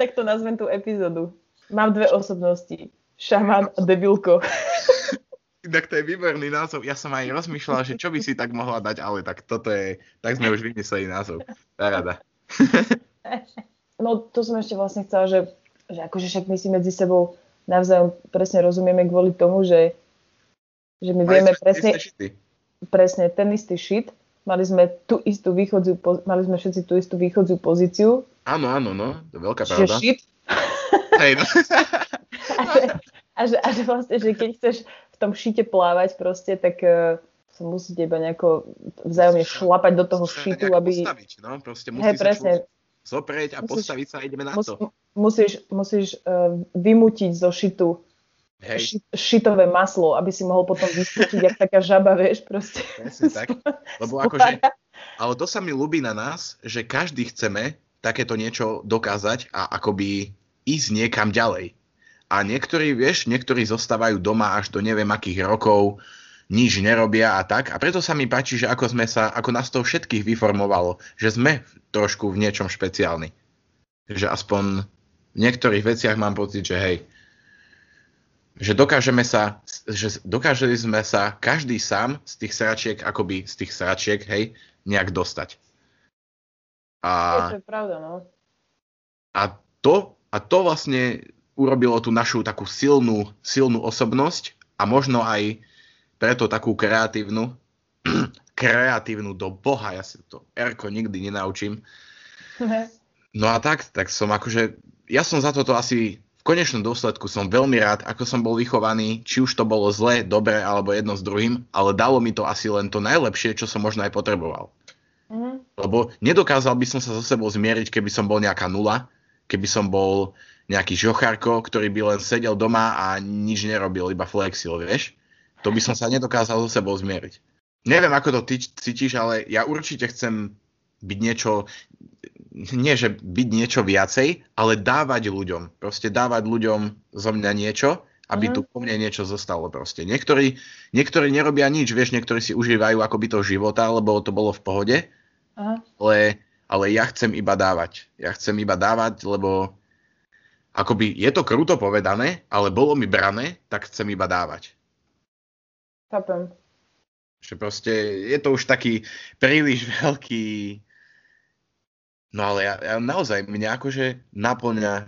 Speaker 1: tak to nazvem tú epizódu. Mám dve osobnosti. Šaman a debilko. (laughs)
Speaker 2: Tak to je výborný názov. Ja som aj rozmýšľal, že čo by si tak mohla dať, ale tak toto je, tak sme už vymysleli názov. Tá rada. (laughs)
Speaker 1: No to som ešte vlastne chcela, že, že akože však my si medzi sebou navzájom presne rozumieme kvôli tomu, že, že my vieme presne, presne ten istý shit, mali sme tú istú východziu, mali sme všetci tú istú východziu pozíciu.
Speaker 2: Áno, áno, no, to je veľká pravda.
Speaker 1: Že shit.
Speaker 2: Hej, no. (laughs)
Speaker 1: a, že, a, že, a že vlastne, že keď chceš tom šite plávať proste, tak uh, sa musíte iba nejako vzájomne šlapať do toho šitu, aby...
Speaker 2: Postaviť, no, proste musí hey, presne. sa zoprieť a musíš, postaviť sa a ideme na mus, to.
Speaker 1: Musíš, musíš uh, vymutiť zo šitu Hej. šitové maslo, aby si mohol potom vyskúčiť, jak taká žaba, vieš, proste.
Speaker 2: Presne tak, (laughs) lebo akože, ale to sa mi ľubí na nás, že každý chceme takéto niečo dokázať a akoby ísť niekam ďalej. A niektorí, vieš, niektorí zostávajú doma až do neviem akých rokov, nič nerobia a tak. A preto sa mi páči, že ako, sme sa, ako nás to všetkých vyformovalo, že sme trošku v niečom špeciálni. Že aspoň v niektorých veciach mám pocit, že hej, že dokážeme sa, že dokáželi sme sa každý sám z tých sračiek, akoby z tých sračiek, hej, nejak dostať.
Speaker 1: A, to je pravda, no.
Speaker 2: A to, a to vlastne urobilo tú našu takú silnú, silnú osobnosť a možno aj preto takú kreatívnu, (clears throat) kreatívnu do boha, ja si to Erko nikdy nenaučím. (laughs) No a tak, tak som akože, ja som za toto asi v konečnom dôsledku som veľmi rád, ako som bol vychovaný, či už to bolo zle, dobre alebo jedno s druhým, ale dalo mi to asi len to najlepšie, čo som možno aj potreboval. Mm-hmm. Lebo nedokázal by som sa so sebou zmieriť, keby som bol nejaká nula, keby som bol nejaký žocharko, ktorý by len sedel doma a nič nerobil, iba flexil, vieš? To by som sa nedokázal so sebou zmieriť. Neviem, ako to ty cítiš, ale ja určite chcem byť niečo, nie že byť niečo viacej, ale dávať ľuďom. Proste dávať ľuďom zo mňa niečo, aby uh-huh. tu po mne niečo zostalo proste. Niektorí, niektorí nerobia nič, vieš, niektorí si užívajú akoby to života, lebo to bolo v pohode, uh-huh. ale, ale ja chcem iba dávať. Ja chcem iba dávať, lebo akoby je to kruto povedané, ale bolo mi brané, tak chcem iba dávať.
Speaker 1: Chápem.
Speaker 2: Že proste je to už taký príliš (laughs) veľký No ale ja, ja naozaj, mňa akože naplňa,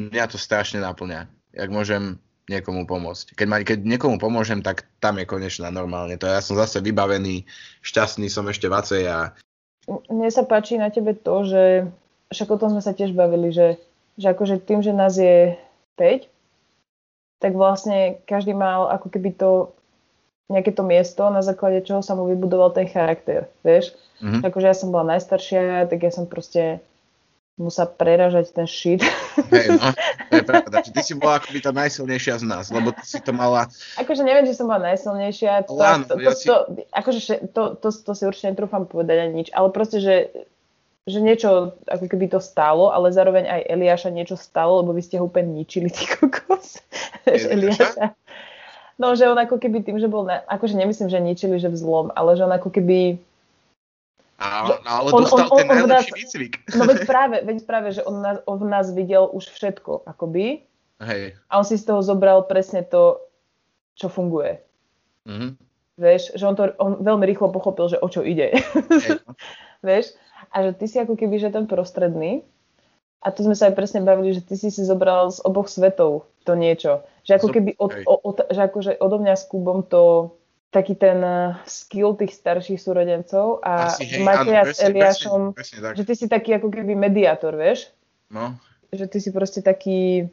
Speaker 2: mňa to strašne naplňa, jak môžem niekomu pomôcť. Keď, ma, keď niekomu pomôžem, tak tam je konečná normálne. To ja som zase vybavený, šťastný som ešte vacej a...
Speaker 1: Mne sa páči na tebe to, že však o tom sme sa tiež bavili, že, že akože tým, že nás je 5, tak vlastne každý mal ako keby to nejaké to miesto, na základe čoho sa mu vybudoval ten charakter, vieš? Mm-hmm. Akože ja som bola najstaršia, tak ja som proste musela preražať ten shit.
Speaker 2: Hej, no, (laughs) to je pravda. Ty si bola akoby tá najsilnejšia z nás, lebo ty si to mala...
Speaker 1: Akože neviem, že som bola najsilnejšia. To, Lán, to, to, ja si... to, akože to, to, to, si určite netrúfam povedať ani nič, ale proste, že, že niečo ako keby to stálo, ale zároveň aj Eliáša niečo stalo, lebo vy ste ho úplne ničili, ty kokos. (laughs) Eliáša? No, že on ako keby tým, že bol, na, akože nemyslím, že ničili, že vzlom, ale že on ako keby
Speaker 2: a, ale on, dostal on, ten on, najlepší nás, výcvik.
Speaker 1: No veď (laughs) práve, veď práve, že on, nás, on v nás videl už všetko, akoby.
Speaker 2: Hej.
Speaker 1: A on si z toho zobral presne to, čo funguje. Mm-hmm. Vieš, že on to on veľmi rýchlo pochopil, že o čo ide. Hej. (laughs) Vieš? A že ty si ako keby, že ten prostredný. A tu sme sa aj presne bavili, že ty si si zobral z oboch svetov to niečo. Že ako keby od, od, od, že akože odo mňa s Kubom to taký ten eh, skill tých starších súrodencov a Asi, hej, Matia s Eliášom, presne, presne, že ty si taký ako keby mediátor, vieš?
Speaker 2: No.
Speaker 1: Že ty si proste taký,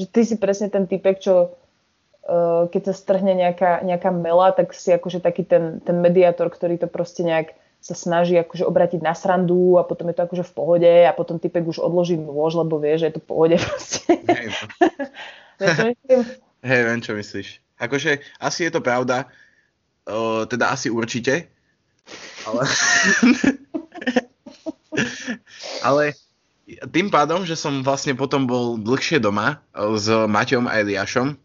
Speaker 1: že ty si presne ten typek, čo uh, keď sa strhne nejaká, nejaká mela, tak si akože taký ten, ten mediátor, ktorý to proste nejak sa snaží akože obratiť na srandu a potom je to akože v pohode a potom typek už odloží nôž, lebo vie, že je to v pohode (laughs) proste. Hej,
Speaker 2: no. (laughs) Hej, viem, čo myslíš. Akože asi je to pravda, teda asi určite, ale... (laughs) ale tým pádom, že som vlastne potom bol dlhšie doma s Maťom a Eliášom,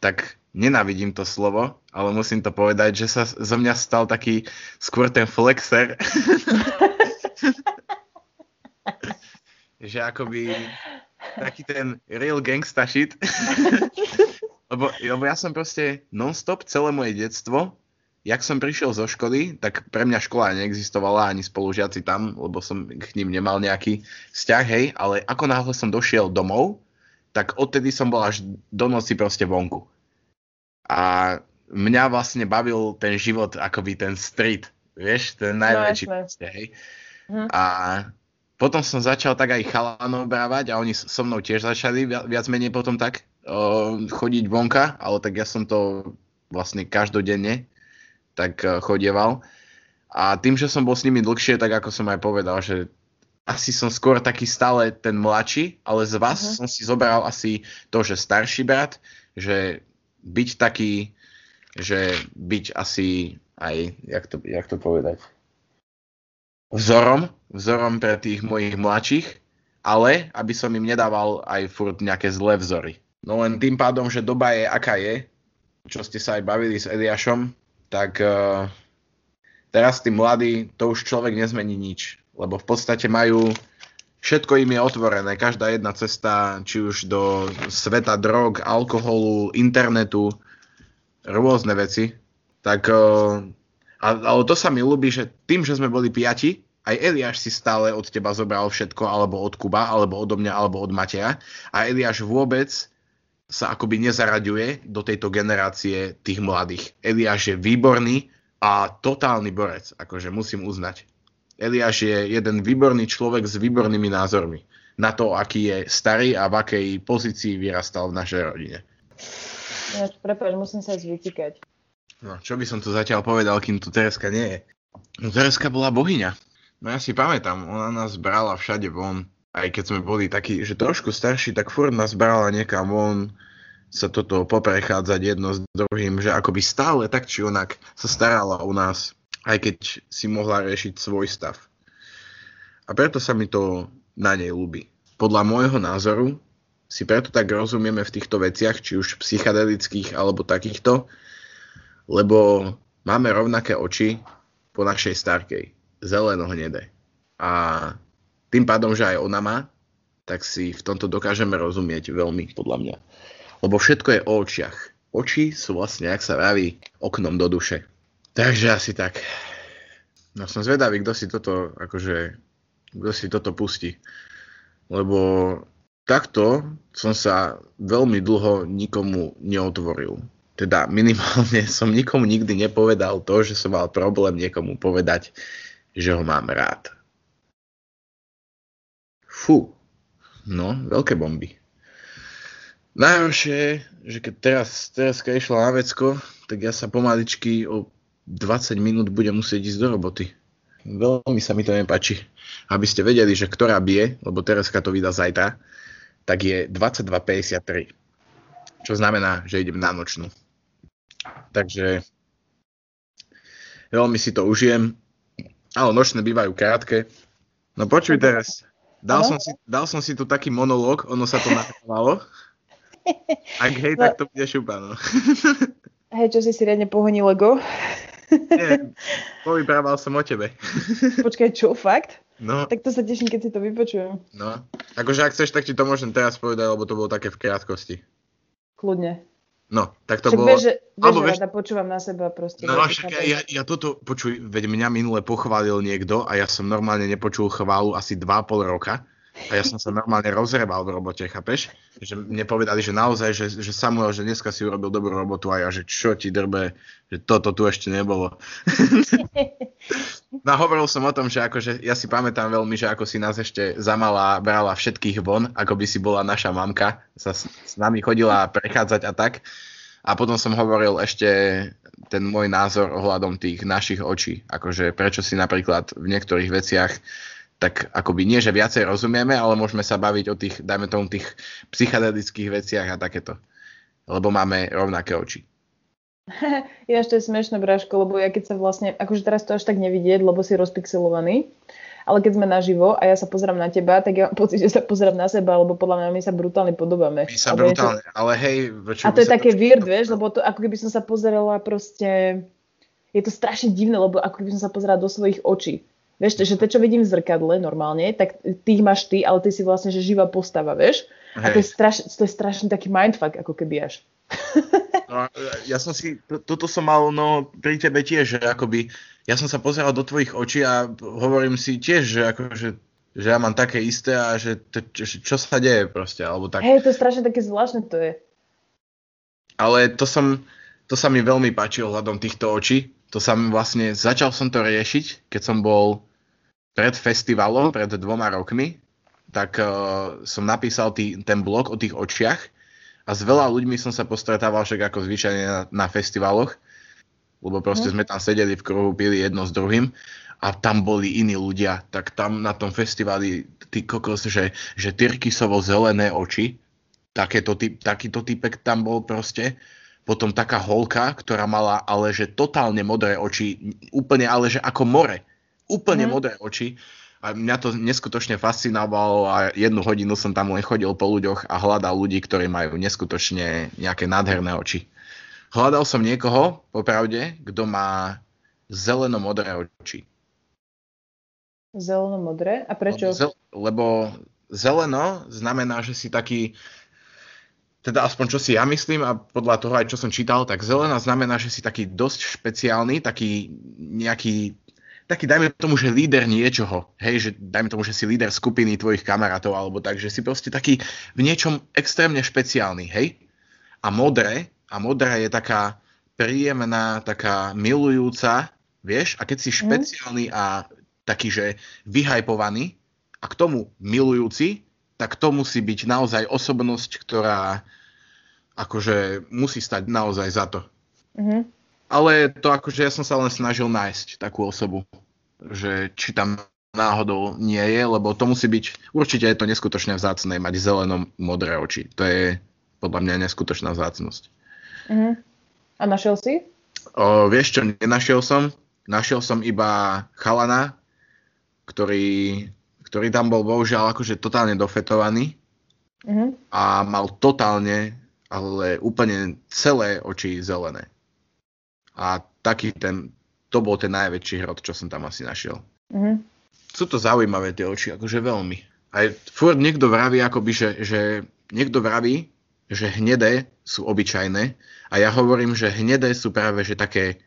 Speaker 2: tak nenávidím to slovo, ale musím to povedať, že sa zo mňa stal taký skôr ten flexer. (laughs) že akoby taký ten real gangsta shit. (laughs) lebo, lebo ja som proste non-stop celé moje detstvo, jak som prišiel zo školy, tak pre mňa škola neexistovala, ani spolužiaci tam, lebo som k ním nemal nejaký vzťah, hej, ale ako náhle som došiel domov, tak odtedy som bol až do noci proste vonku. A mňa vlastne bavil ten život, akoby ten street, vieš, ten najväčší no, proste, hej. Hm. A potom som začal tak aj chalanov brávať a oni so mnou tiež začali viac, viac menej potom tak o, chodiť vonka, ale tak ja som to vlastne každodenne tak o, chodieval. A tým, že som bol s nimi dlhšie, tak ako som aj povedal, že asi som skôr taký stále ten mladší, ale z vás uh-huh. som si zobral asi to, že starší brat, že byť taký, že byť asi aj, jak to, jak to povedať, vzorom, vzorom pre tých mojich mladších, ale aby som im nedával aj furt nejaké zlé vzory. No len tým pádom, že doba je aká je, čo ste sa aj bavili s Eliášom, tak uh, teraz tí mladí, to už človek nezmení nič, lebo v podstate majú všetko im je otvorené, každá jedna cesta, či už do sveta drog, alkoholu, internetu, rôzne veci. Tak, ale to sa mi ľúbi, že tým, že sme boli piati, aj Eliáš si stále od teba zobral všetko, alebo od Kuba, alebo odo mňa, alebo od Mateja. A Eliáš vôbec sa akoby nezaraďuje do tejto generácie tých mladých. Eliáš je výborný a totálny borec, akože musím uznať. Eliáš je jeden výborný človek s výbornými názormi na to, aký je starý a v akej pozícii vyrastal v našej rodine.
Speaker 1: Ja, prepáč, musím sa zvykať.
Speaker 2: No, čo by som tu zatiaľ povedal, kým tu Tereska nie je. No, Tereska bola bohyňa. No ja si pamätám, ona nás brala všade von. Aj keď sme boli takí, že trošku starší, tak furt nás brala niekam von sa toto poprechádzať jedno s druhým, že akoby stále tak či onak sa starala o nás aj keď si mohla riešiť svoj stav. A preto sa mi to na nej ľúbi. Podľa môjho názoru si preto tak rozumieme v týchto veciach, či už psychedelických alebo takýchto, lebo máme rovnaké oči po našej starkej, zeleno-hnedé. A tým pádom, že aj ona má, tak si v tomto dokážeme rozumieť veľmi, podľa mňa. Lebo všetko je o očiach. Oči sú vlastne, ak sa vraví, oknom do duše. Takže asi tak. No som zvedavý, kto si toto, akože, kto si toto pustí. Lebo takto som sa veľmi dlho nikomu neotvoril. Teda minimálne (laughs) som nikomu nikdy nepovedal to, že som mal problém niekomu povedať, že ho mám rád. Fú, no, veľké bomby. Najhoršie že keď teraz, teraz išla na vecko, tak ja sa pomaličky o 20 minút budem musieť ísť do roboty. Veľmi sa mi to nepáči. Aby ste vedeli, že ktorá bije, lebo Tereska to vydá zajtra, tak je 22.53. Čo znamená, že idem na nočnú. Takže veľmi si to užijem. Ale nočné bývajú krátke. No počuj teraz, dal som, si, dal som si tu taký monológ, ono sa to nahrávalo. (laughs) Ak hej, no. tak to bude šupa, no. (laughs)
Speaker 1: Hej, čo si si riadne pohoní Lego?
Speaker 2: Nie, povyprával som o tebe. (laughs)
Speaker 1: Počkaj, čo, fakt?
Speaker 2: No.
Speaker 1: Tak to sa teším, keď si to vypočujem.
Speaker 2: No, akože ak chceš, tak ti to môžem teraz povedať, lebo to bolo také v krátkosti.
Speaker 1: Kľudne.
Speaker 2: No, tak to
Speaker 1: však
Speaker 2: bolo...
Speaker 1: Vieš, že, Alebo, vieš... počúvam na seba proste.
Speaker 2: No, však ja, ja, ja toto, počuj, veď mňa minule pochválil niekto a ja som normálne nepočul chválu asi 2,5 roka a ja som sa normálne rozrebal v robote, chápeš? Že mne povedali, že naozaj, že, že Samuel, že dneska si urobil dobrú robotu a ja, že čo ti drbe, že toto tu ešte nebolo. (laughs) no hovoril som o tom, že akože ja si pamätám veľmi, že ako si nás ešte zamala brala všetkých von, ako by si bola naša mamka, sa s, s nami chodila prechádzať a tak. A potom som hovoril ešte ten môj názor ohľadom tých našich očí. Akože prečo si napríklad v niektorých veciach tak akoby nie, že viacej rozumieme, ale môžeme sa baviť o tých, dajme tomu, tých psychedelických veciach a takéto. Lebo máme rovnaké oči. (laughs)
Speaker 1: To je smiešné, Bráško, lebo ja keď sa vlastne, akože teraz to až tak nevidieť, lebo si rozpixelovaný, ale keď sme naživo a ja sa pozerám na teba, tak ja mám pocit, že sa pozerám na seba, lebo podľa mňa my sa brutálne podobáme.
Speaker 2: My sa brutálne, to... ale hej...
Speaker 1: A to je také weird, vieš, lebo to ako keby som sa pozerala proste... Je to strašne divné, lebo ako keby som sa pozerala do svojich očí. Vieš, že to, čo vidím v zrkadle normálne, tak tých máš ty, ale ty si vlastne, že živá postava, vieš? Hej. A to je, straš, to je strašný taký mindfuck, ako keby až. (laughs)
Speaker 2: No, ja som si, to, toto som mal no, pri tebe tiež, že akoby, ja som sa pozeral do tvojich očí a hovorím si tiež, že akože že ja mám také isté a že to, čo, čo sa deje proste, alebo tak.
Speaker 1: Hej, to je strašne také zvláštne to je.
Speaker 2: Ale to som, to sa mi veľmi páči ohľadom týchto očí, to sa vlastne, začal som to riešiť, keď som bol pred festivalom, pred dvoma rokmi, tak uh, som napísal tý, ten blog o tých očiach a s veľa ľuďmi som sa postretával však ako zvyčajne na, na festivaloch, lebo proste mm. sme tam sedeli v kruhu, pili jedno s druhým a tam boli iní ľudia, tak tam na tom festivali ty kokos, že, že tyrkysovo zelené oči, takéto, typ, takýto typek tam bol proste potom taká holka, ktorá mala ale že totálne modré oči, úplne ale že ako more, úplne mm. modré oči. A mňa to neskutočne fascinovalo a jednu hodinu som tam len chodil po ľuďoch a hľadal ľudí, ktorí majú neskutočne nejaké nádherné oči. Hľadal som niekoho, popravde, kto má zeleno-modré oči.
Speaker 1: Zeleno-modré? A prečo?
Speaker 2: Lebo, zel, lebo zeleno znamená, že si taký, teda aspoň čo si ja myslím a podľa toho aj čo som čítal, tak zelená znamená, že si taký dosť špeciálny, taký nejaký, taký dajme tomu, že líder niečoho, hej, že dajme tomu, že si líder skupiny tvojich kamarátov alebo tak, že si proste taký v niečom extrémne špeciálny, hej. A modré, a modrá je taká príjemná, taká milujúca, vieš, a keď si mhm. špeciálny a taký, že vyhajpovaný a k tomu milujúci, tak to musí byť naozaj osobnosť, ktorá akože musí stať naozaj za to. Mm-hmm. Ale to akože ja som sa len snažil nájsť takú osobu, že či tam náhodou nie je, lebo to musí byť, určite je to neskutočne vzácne mať zeleno-modré oči. To je podľa mňa neskutočná vzácnosť.
Speaker 1: Mm-hmm. A našiel si?
Speaker 2: O, vieš čo, nenašiel som. Našiel som iba chalana, ktorý, ktorý tam bol bohužiaľ akože totálne dofetovaný mm-hmm. a mal totálne, ale úplne celé oči zelené. A taký ten, to bol ten najväčší hrot, čo som tam asi našiel. Mm-hmm. Sú to zaujímavé tie oči, akože veľmi. Aj furt niekto vraví, akoby, že, že niekto vraví, že hnedé sú obyčajné a ja hovorím, že hnedé sú práve že také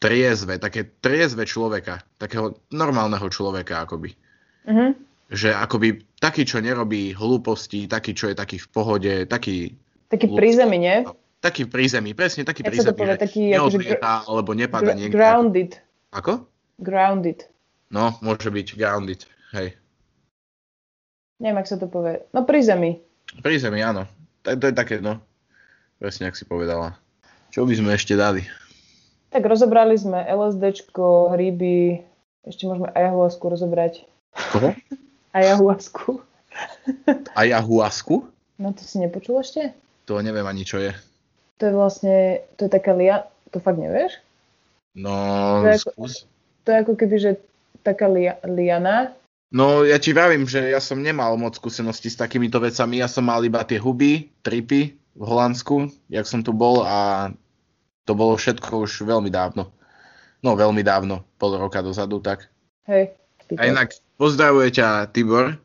Speaker 2: triezve, také triezve človeka, takého normálneho človeka akoby. Mm-hmm. Že akoby taký, čo nerobí hlúposti, taký, čo je taký v pohode, taký...
Speaker 1: Taký pri zemi, nie?
Speaker 2: Taký pri zemi, presne taký
Speaker 1: Jak
Speaker 2: zemi,
Speaker 1: povie, taký,
Speaker 2: neodlieta, akože, alebo nepada
Speaker 1: gr-
Speaker 2: niekde.
Speaker 1: Grounded.
Speaker 2: Ako?
Speaker 1: Grounded.
Speaker 2: No, môže byť grounded, hej.
Speaker 1: Neviem, ak sa to povie. No pri zemi.
Speaker 2: Pri zemi, áno. To, to je také, no. Presne, ak si povedala. Čo by sme ešte dali?
Speaker 1: Tak rozobrali sme LSDčko, hryby, ešte môžeme ayahuasku rozobrať.
Speaker 2: Koho? (laughs)
Speaker 1: ayahuasku.
Speaker 2: ayahuasku?
Speaker 1: No to si nepočul ešte?
Speaker 2: To neviem ani čo je.
Speaker 1: To je vlastne, to je taká lia... To fakt nevieš?
Speaker 2: No,
Speaker 1: to je
Speaker 2: ako,
Speaker 1: skús. To je ako keby, že taká lia, liana.
Speaker 2: No, ja ti vravím, že ja som nemal moc skúsenosti s takýmito vecami. Ja som mal iba tie huby, tripy v Holandsku, jak som tu bol a to bolo všetko už veľmi dávno. No, veľmi dávno, pol roka dozadu, tak.
Speaker 1: Hej.
Speaker 2: A inak pozdravuje ťa Tibor,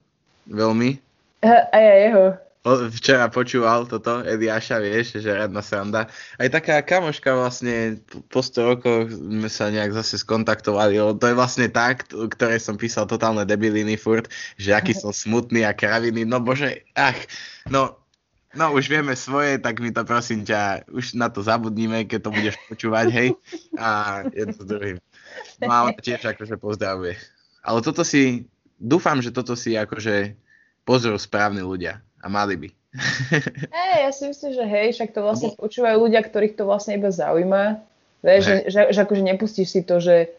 Speaker 2: veľmi.
Speaker 1: A ja jeho.
Speaker 2: Včera počúval toto Ediáša, vieš, že radná sranda. Aj taká kamoška vlastne po 100 rokoch sme sa nejak zase skontaktovali. To je vlastne tak, ktorej som písal totálne debiliny furt, že aký som smutný a kraviny. No bože, ach, no No už vieme svoje, tak mi to prosím ťa, už na to zabudníme, keď to budeš počúvať, hej. A je to druhým. No tiež akože pozdravuje. Ale toto si, dúfam, že toto si akože pozrú správni ľudia. A mali by. (laughs)
Speaker 1: Hej, ja si myslím, že hej, však to vlastne Lebo... počúvajú ľudia, ktorých to vlastne iba zaujíma. Vieš, že, že, že akože nepustíš si to, že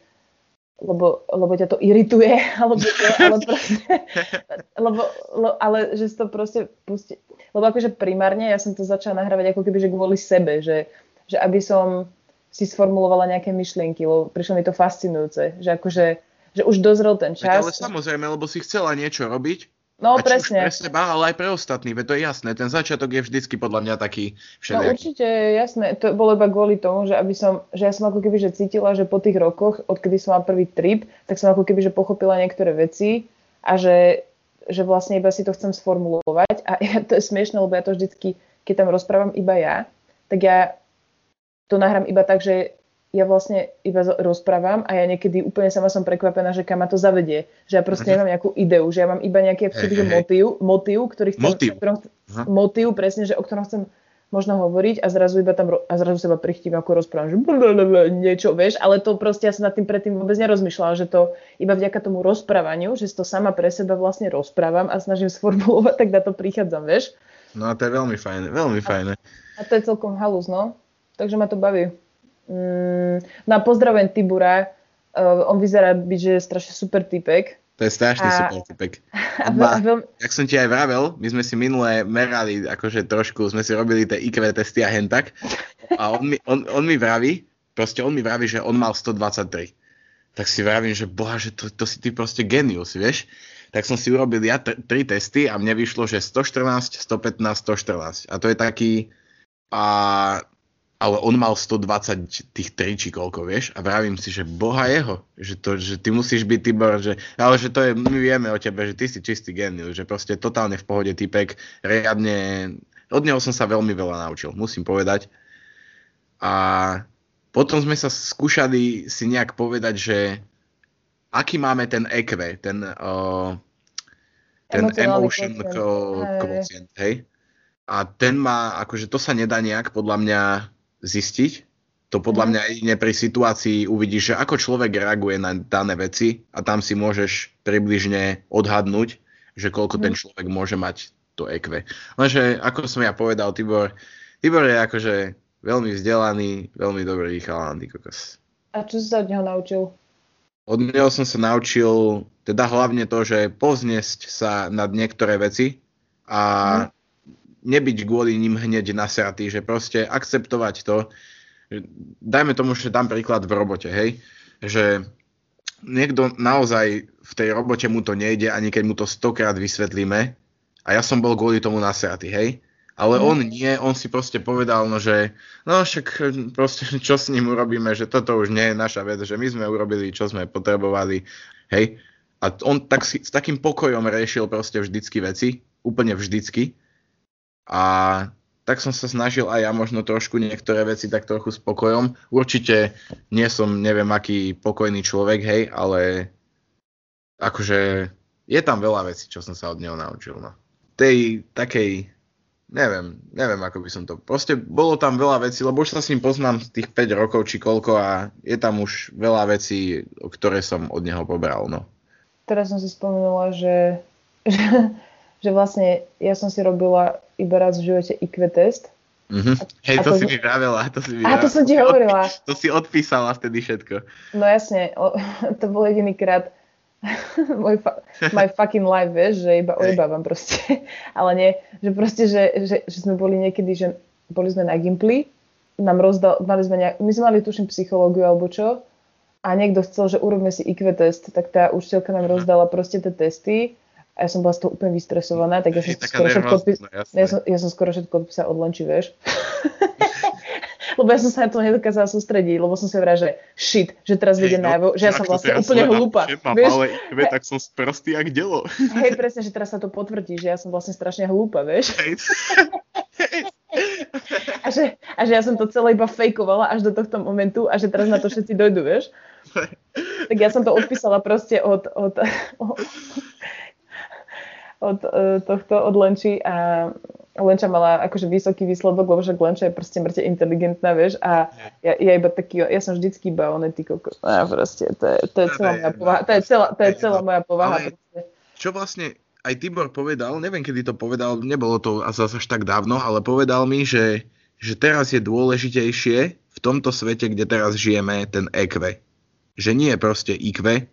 Speaker 1: lebo, lebo ťa to irituje, (laughs) alebo to, ale proste, (laughs) lebo, le, ale že si to proste pustí, lebo akože primárne ja som to začala nahrávať ako keby, že kvôli sebe, že, že aby som si sformulovala nejaké myšlienky, lebo prišlo mi to fascinujúce, že akože, že už dozrel ten čas.
Speaker 2: Ale samozrejme, lebo si chcela niečo robiť,
Speaker 1: No,
Speaker 2: a
Speaker 1: presne.
Speaker 2: pre seba, ale aj pre ostatných, to je jasné. Ten začiatok je vždycky podľa mňa taký všelijaký.
Speaker 1: No určite, jasné. To bolo iba kvôli tomu, že, aby som, že ja som ako keby že cítila, že po tých rokoch, odkedy som mal prvý trip, tak som ako keby že pochopila niektoré veci a že že vlastne iba si to chcem sformulovať a ja, to je smiešne, lebo ja to vždycky, keď tam rozprávam iba ja, tak ja to nahrám iba tak, že ja vlastne iba rozprávam a ja niekedy úplne sama som prekvapená, že kam ma to zavedie. Že ja proste nemám nejakú ideu, že ja mám iba nejaký hey, hey, motív, motív, ktorý chcem, motív. Ktorom, motív presne, že o ktorom chcem možno hovoriť a zrazu iba tam a zrazu seba prichtím ako rozprávam, že niečo, vieš, ale to proste ja som nad tým predtým vôbec nerozmýšľala, že to iba vďaka tomu rozprávaniu, že to sama pre seba vlastne rozprávam a snažím (laughs) sformulovať, tak na to prichádzam, vieš.
Speaker 2: No a to je veľmi fajné, veľmi fajné.
Speaker 1: A to je celkom halus, no. Takže ma to baví. Mm, no a pozdravujem Tibura, uh, on vyzerá byť, že je strašne super typek,
Speaker 2: to je strašný a... super typek. (laughs) Má, jak som ti aj vravel, my sme si minulé merali, akože trošku, sme si robili tie IQ testy a hentak. A on mi, on, on mi vraví, proste on mi vraví, že on mal 123. Tak si vravím, že boha, že to, to si ty proste genius, vieš? Tak som si urobil ja t- tri testy a mne vyšlo, že 114, 115, 114. A to je taký... A ale on mal 120 tých tri či koľko, vieš, a vravím si, že boha jeho, že, to, že ty musíš byť Tibor, že, ale že to je, my vieme o tebe, že ty si čistý genius, že proste totálne v pohode typek, riadne, od neho som sa veľmi veľa naučil, musím povedať. A potom sme sa skúšali si nejak povedať, že aký máme ten EQ, ten, uh, ten emotion quotient, hej? A ten má, akože to sa nedá nejak podľa mňa zistiť. To podľa mhm. mňa jedine pri situácii uvidíš, že ako človek reaguje na dané veci a tam si môžeš približne odhadnúť, že koľko ten mhm. človek môže mať to EQ. Lenže, ako som ja povedal, Tibor, Tibor je akože veľmi vzdelaný, veľmi dobrý chalán, kokos.
Speaker 1: A čo si sa od neho naučil?
Speaker 2: Od neho som sa naučil teda hlavne to, že pozniesť sa nad niektoré veci a mm nebyť kvôli ním hneď nasratý, že proste akceptovať to. Dajme tomu, že dám príklad v robote, hej, že niekto naozaj v tej robote mu to nejde, ani keď mu to stokrát vysvetlíme a ja som bol kvôli tomu nasratý, hej. Ale on nie, on si proste povedal, no, že no však proste (laughs) čo s ním urobíme, že toto už nie je naša vec, že my sme urobili, čo sme potrebovali, hej. A on tak si, s takým pokojom riešil proste vždycky veci, úplne vždycky. A tak som sa snažil aj ja možno trošku niektoré veci tak trochu spokojom. Určite nie som neviem aký pokojný človek, hej, ale akože je tam veľa vecí, čo som sa od neho naučil. No. Tej takej, neviem, neviem ako by som to, proste bolo tam veľa vecí, lebo už sa s ním poznám z tých 5 rokov či koľko a je tam už veľa vecí, ktoré som od neho pobral. No.
Speaker 1: Teraz som si spomenula, že, že, (laughs) že vlastne ja som si robila iba raz v živote IQ test.
Speaker 2: Mm-hmm. Hej, to, to si mi vravela. To si mi
Speaker 1: a to som ti hovorila. (laughs)
Speaker 2: To si odpísala vtedy všetko.
Speaker 1: No jasne, o, (laughs) to bol jediný krát (laughs) môj fa- my fucking life, vieš, že iba ojebávam proste. Ale nie, že proste, že, že, že sme boli niekedy, že boli sme na Gimply, nám rozdal, mali sme nejak, my sme mali tuším psychológiu alebo čo, a niekto chcel, že urobíme si IQ test, tak tá učiteľka nám rozdala proste tie testy a ja som bola z toho úplne vystresovaná, tak ja som, (laughs) skoro všetko, odpis- ja, som, ja som skoro všetko odpísala od Lenči, vieš. (laughs) lebo ja som sa na to nedokázala sústrediť, lebo som si vrala, že shit, že teraz hey, na no, že ja som vlastne úplne hlúpa.
Speaker 2: Vieš? Malé IQ, tak som sprostý jak delo.
Speaker 1: Hej, (laughs) presne, že teraz sa to potvrdí, že ja som vlastne strašne hlúpa, vieš. Hey. a, že, a že ja som to celé iba fejkovala až do tohto momentu a že teraz na to všetci dojdu, vieš. tak ja som to odpísala proste od, od, od od uh, tohto, od Lenči a Lenča mala akože vysoký výsledok, lebo však Lenča je proste mŕte inteligentná, vieš, a ja, ja iba taký, ja som vždycky iba oné ty koko, a proste, to je, to je celá moja povaha, to je celá, to je celá moja povaha. Ale
Speaker 2: čo vlastne aj Tibor povedal, neviem kedy to povedal, nebolo to zase až tak dávno, ale povedal mi, že, že teraz je dôležitejšie v tomto svete, kde teraz žijeme, ten EQ. Že nie je proste IQ,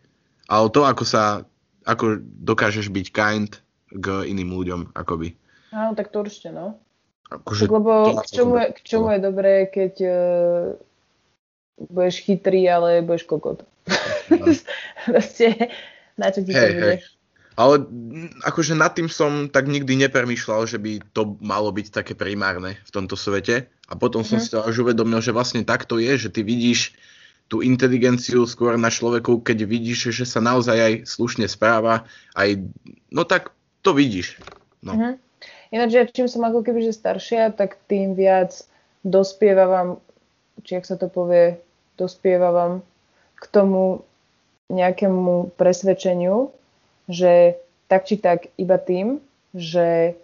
Speaker 2: ale to, ako sa, ako dokážeš byť kind, k iným ľuďom, akoby.
Speaker 1: Áno, tak to určite, no. Akože lebo k čomu, je, k čomu je dobré, keď uh, budeš chytrý, ale budeš kokot. No. (laughs) Proste, na čo ti hey, to? Hey.
Speaker 2: Ale akože nad tým som tak nikdy nepremýšľal, že by to malo byť také primárne v tomto svete. A potom som mm. si to až uvedomil, že vlastne tak to je, že ty vidíš tú inteligenciu skôr na človeku, keď vidíš, že sa naozaj aj slušne správa, aj, no tak to vidíš. No. Uh-huh.
Speaker 1: Ináč, ja čím som ako keby že staršia, tak tým viac dospievavam, či ak sa to povie, dospievavam k tomu nejakému presvedčeniu, že tak či tak iba tým, že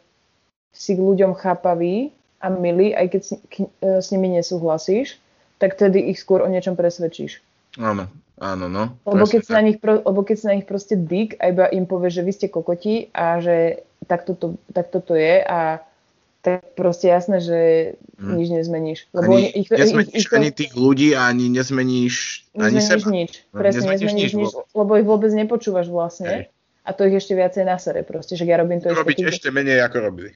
Speaker 1: si k ľuďom chápavý a milý, aj keď s, k, e, s nimi nesúhlasíš, tak tedy ich skôr o niečom presvedčíš.
Speaker 2: Áno, Áno, no.
Speaker 1: Lebo keď, si na nich, lebo keď si na nich proste dick a iba im povie, že vy ste kokoti a že takto to, takto to je a tak proste jasné, že hmm. nič nezmeníš.
Speaker 2: Lebo ani, ich, nezmeníš ich, ich, ani tých ľudí a ani nezmeníš ani seba.
Speaker 1: nič. No, Presne, nezmeníš, nezmeníš nič, lebo ich vôbec nepočúvaš vlastne. Hej. A to ich ešte viacej nasere proste, že ja robím to
Speaker 2: Robiť ešte, ešte menej, ako robili.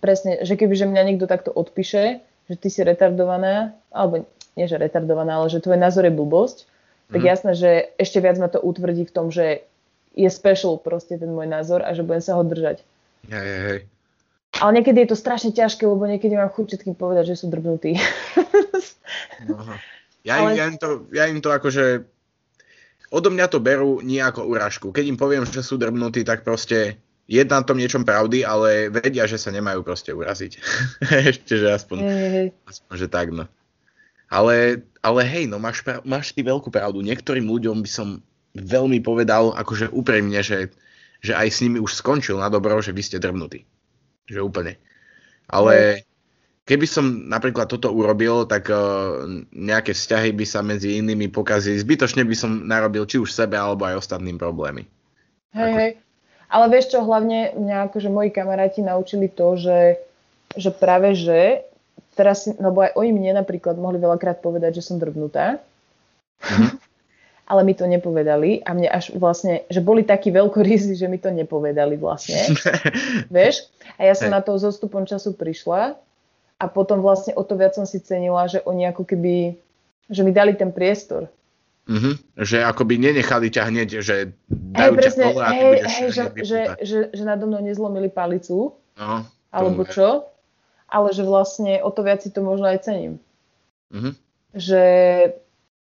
Speaker 1: Presne, že keby že mňa niekto takto odpíše, že ty si retardovaná, alebo nie že retardovaná, ale že tvoj názor je blbosť, tak mm. jasné, že ešte viac ma to utvrdí v tom, že je special proste ten môj názor a že budem sa ho držať.
Speaker 2: Hej, hej, hej.
Speaker 1: Ale niekedy je to strašne ťažké, lebo niekedy mám chuť všetkým povedať, že sú drbnutí. (laughs)
Speaker 2: No. Ja, Ale... ja, im to, ja im to akože odo mňa to berú nie ako urážku. Keď im poviem, že sú drbnutí, tak proste je na tom niečom pravdy, ale vedia, že sa nemajú proste uraziť. (laughs) Ešte, že aspoň, hey. aspoň že tak, no. Ale, ale hej, no máš, máš ty veľkú pravdu. Niektorým ľuďom by som veľmi povedal, akože úprimne, že, že aj s nimi už skončil na dobro, že vy ste drbnutí. Že úplne. Ale keby som napríklad toto urobil, tak uh, nejaké vzťahy by sa medzi inými pokazili. Zbytočne by som narobil či už sebe, alebo aj ostatným problémy.
Speaker 1: Hej, Ako... hej. Ale vieš čo, hlavne mňa akože moji kamaráti naučili to, že, že práve že teraz, lebo aj oni mne napríklad mohli veľakrát povedať, že som drbnutá. Mm-hmm. (laughs) ale mi to nepovedali a mne až vlastne, že boli takí veľkorysi, že mi to nepovedali vlastne. (laughs) Vieš? A ja som hey. na to zostupom času prišla a potom vlastne o to viac som si cenila, že oni ako keby, že mi dali ten priestor.
Speaker 2: Mm-hmm. Že akoby nenechali ťa hneď, že dajú hey, presne, ťa dole a hey, budeš
Speaker 1: hey, že, že, že, že nado mnou nezlomili palicu. No, alebo čo. Ale že vlastne o to viac si to možno aj cením. Mm-hmm. Že,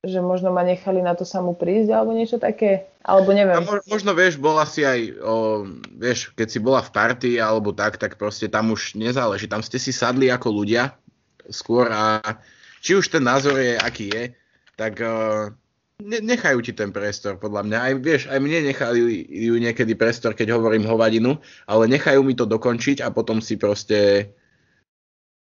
Speaker 1: že možno ma nechali na to samú prísť alebo niečo také. Alebo neviem. A
Speaker 2: možno vieš, bola si aj, o, vieš, keď si bola v partii alebo tak, tak proste tam už nezáleží. Tam ste si sadli ako ľudia skôr a či už ten názor je, aký je, tak uh, nechajú ti ten priestor, podľa mňa. Aj, vieš, aj mne nechali ju niekedy priestor, keď hovorím hovadinu, ale nechajú mi to dokončiť a potom si proste...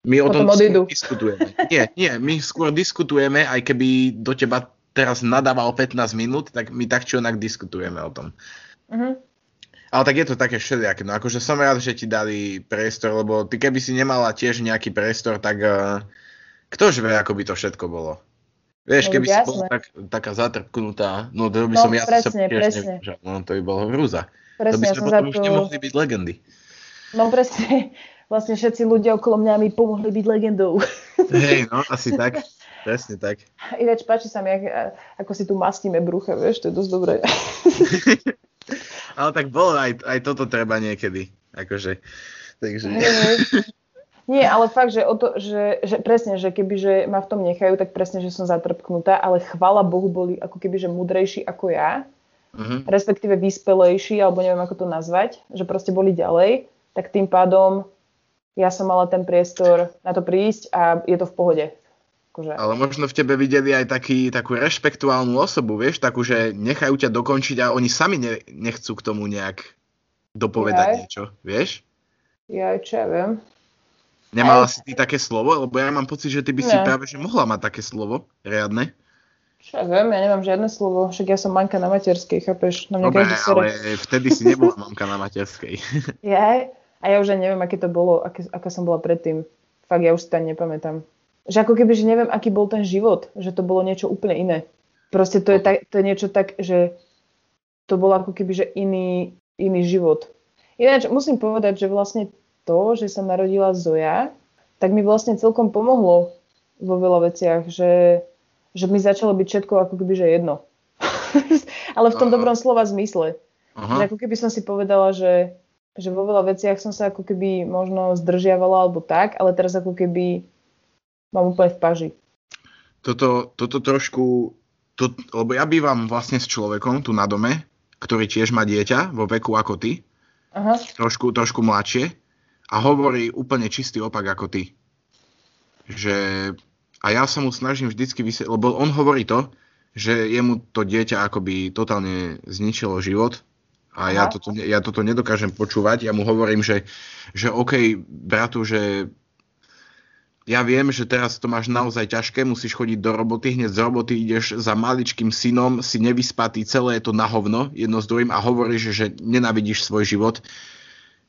Speaker 2: My o tom diskutujeme. Nie, nie, my skôr diskutujeme, aj keby do teba teraz nadával 15 minút, tak my tak či onak diskutujeme o tom. Uh-huh. Ale tak je to také všelijaké. No akože som rád, že ti dali priestor, lebo ty keby si nemala tiež nejaký priestor, tak uh, ktože vie, ako by to všetko bolo. Vieš, no, keby si bola tak, taká zatrpknutá, no to by no, som ja presne, sa presne. No to by bolo hrúza. Presne, to by sme potom to... už nemohli byť legendy.
Speaker 1: No presne, vlastne všetci ľudia okolo mňa mi pomohli byť legendou.
Speaker 2: Hej, no asi tak. (laughs) Presne tak.
Speaker 1: Ináč páči sa mi, ako si tu mastíme brucha, vieš, to je dosť dobré. (laughs)
Speaker 2: Ale tak bolo, aj, aj toto treba niekedy. Akože, takže...
Speaker 1: Nie, ale fakt, že, o to, že, že presne, že keby že ma v tom nechajú, tak presne, že som zatrpknutá, ale chvala Bohu boli ako keby, že mudrejší ako ja, uh-huh. respektíve vyspelejší, alebo neviem ako to nazvať, že proste boli ďalej, tak tým pádom ja som mala ten priestor na to prísť a je to v pohode.
Speaker 2: Akože... Ale možno v tebe videli aj taký, takú rešpektuálnu osobu, vieš, takú, že nechajú ťa dokončiť a oni sami ne, nechcú k tomu nejak dopovedať Jaj. niečo, vieš?
Speaker 1: Ja čo ja viem.
Speaker 2: Nemala si ty také slovo? Lebo ja mám pocit, že ty by si ne. práve že mohla mať také slovo riadne.
Speaker 1: Čo ja viem, ja nemám žiadne slovo, však ja som manka na materskej, chápeš?
Speaker 2: Na mňa Dobre, ale vtedy si nebola mamka na materskej. (laughs)
Speaker 1: ja? A ja už aj neviem, aké to bolo, aké, aká som bola predtým. Fakt, ja už si to nepamätám. Že ako keby, že neviem, aký bol ten život, že to bolo niečo úplne iné. Proste to je, tak, to je niečo tak, že to bolo ako keby, že iný, iný život. Ináč musím povedať, že vlastne to, že sa narodila Zoja, tak mi vlastne celkom pomohlo vo veľa veciach, že, že mi začalo byť všetko ako keby, že jedno. (laughs) Ale v tom Aha. dobrom slova zmysle. Aha. Že ako keby som si povedala, že, že vo veľa veciach som sa ako keby možno zdržiavala alebo tak, ale teraz ako keby mám úplne v paži.
Speaker 2: Toto, toto trošku, to, lebo ja bývam vlastne s človekom tu na dome, ktorý tiež má dieťa vo veku ako ty, Aha. Trošku, trošku mladšie a hovorí úplne čistý opak ako ty. Že, a ja sa mu snažím vždycky vysvetliť, lebo on hovorí to, že jemu to dieťa akoby totálne zničilo život a ja toto, ja toto nedokážem počúvať. Ja mu hovorím, že, že OK, bratu, že ja viem, že teraz to máš naozaj ťažké, musíš chodiť do roboty, hneď z roboty ideš za maličkým synom, si nevyspatý, celé je to na hovno, jedno s druhým a hovoríš, že nenavidíš svoj život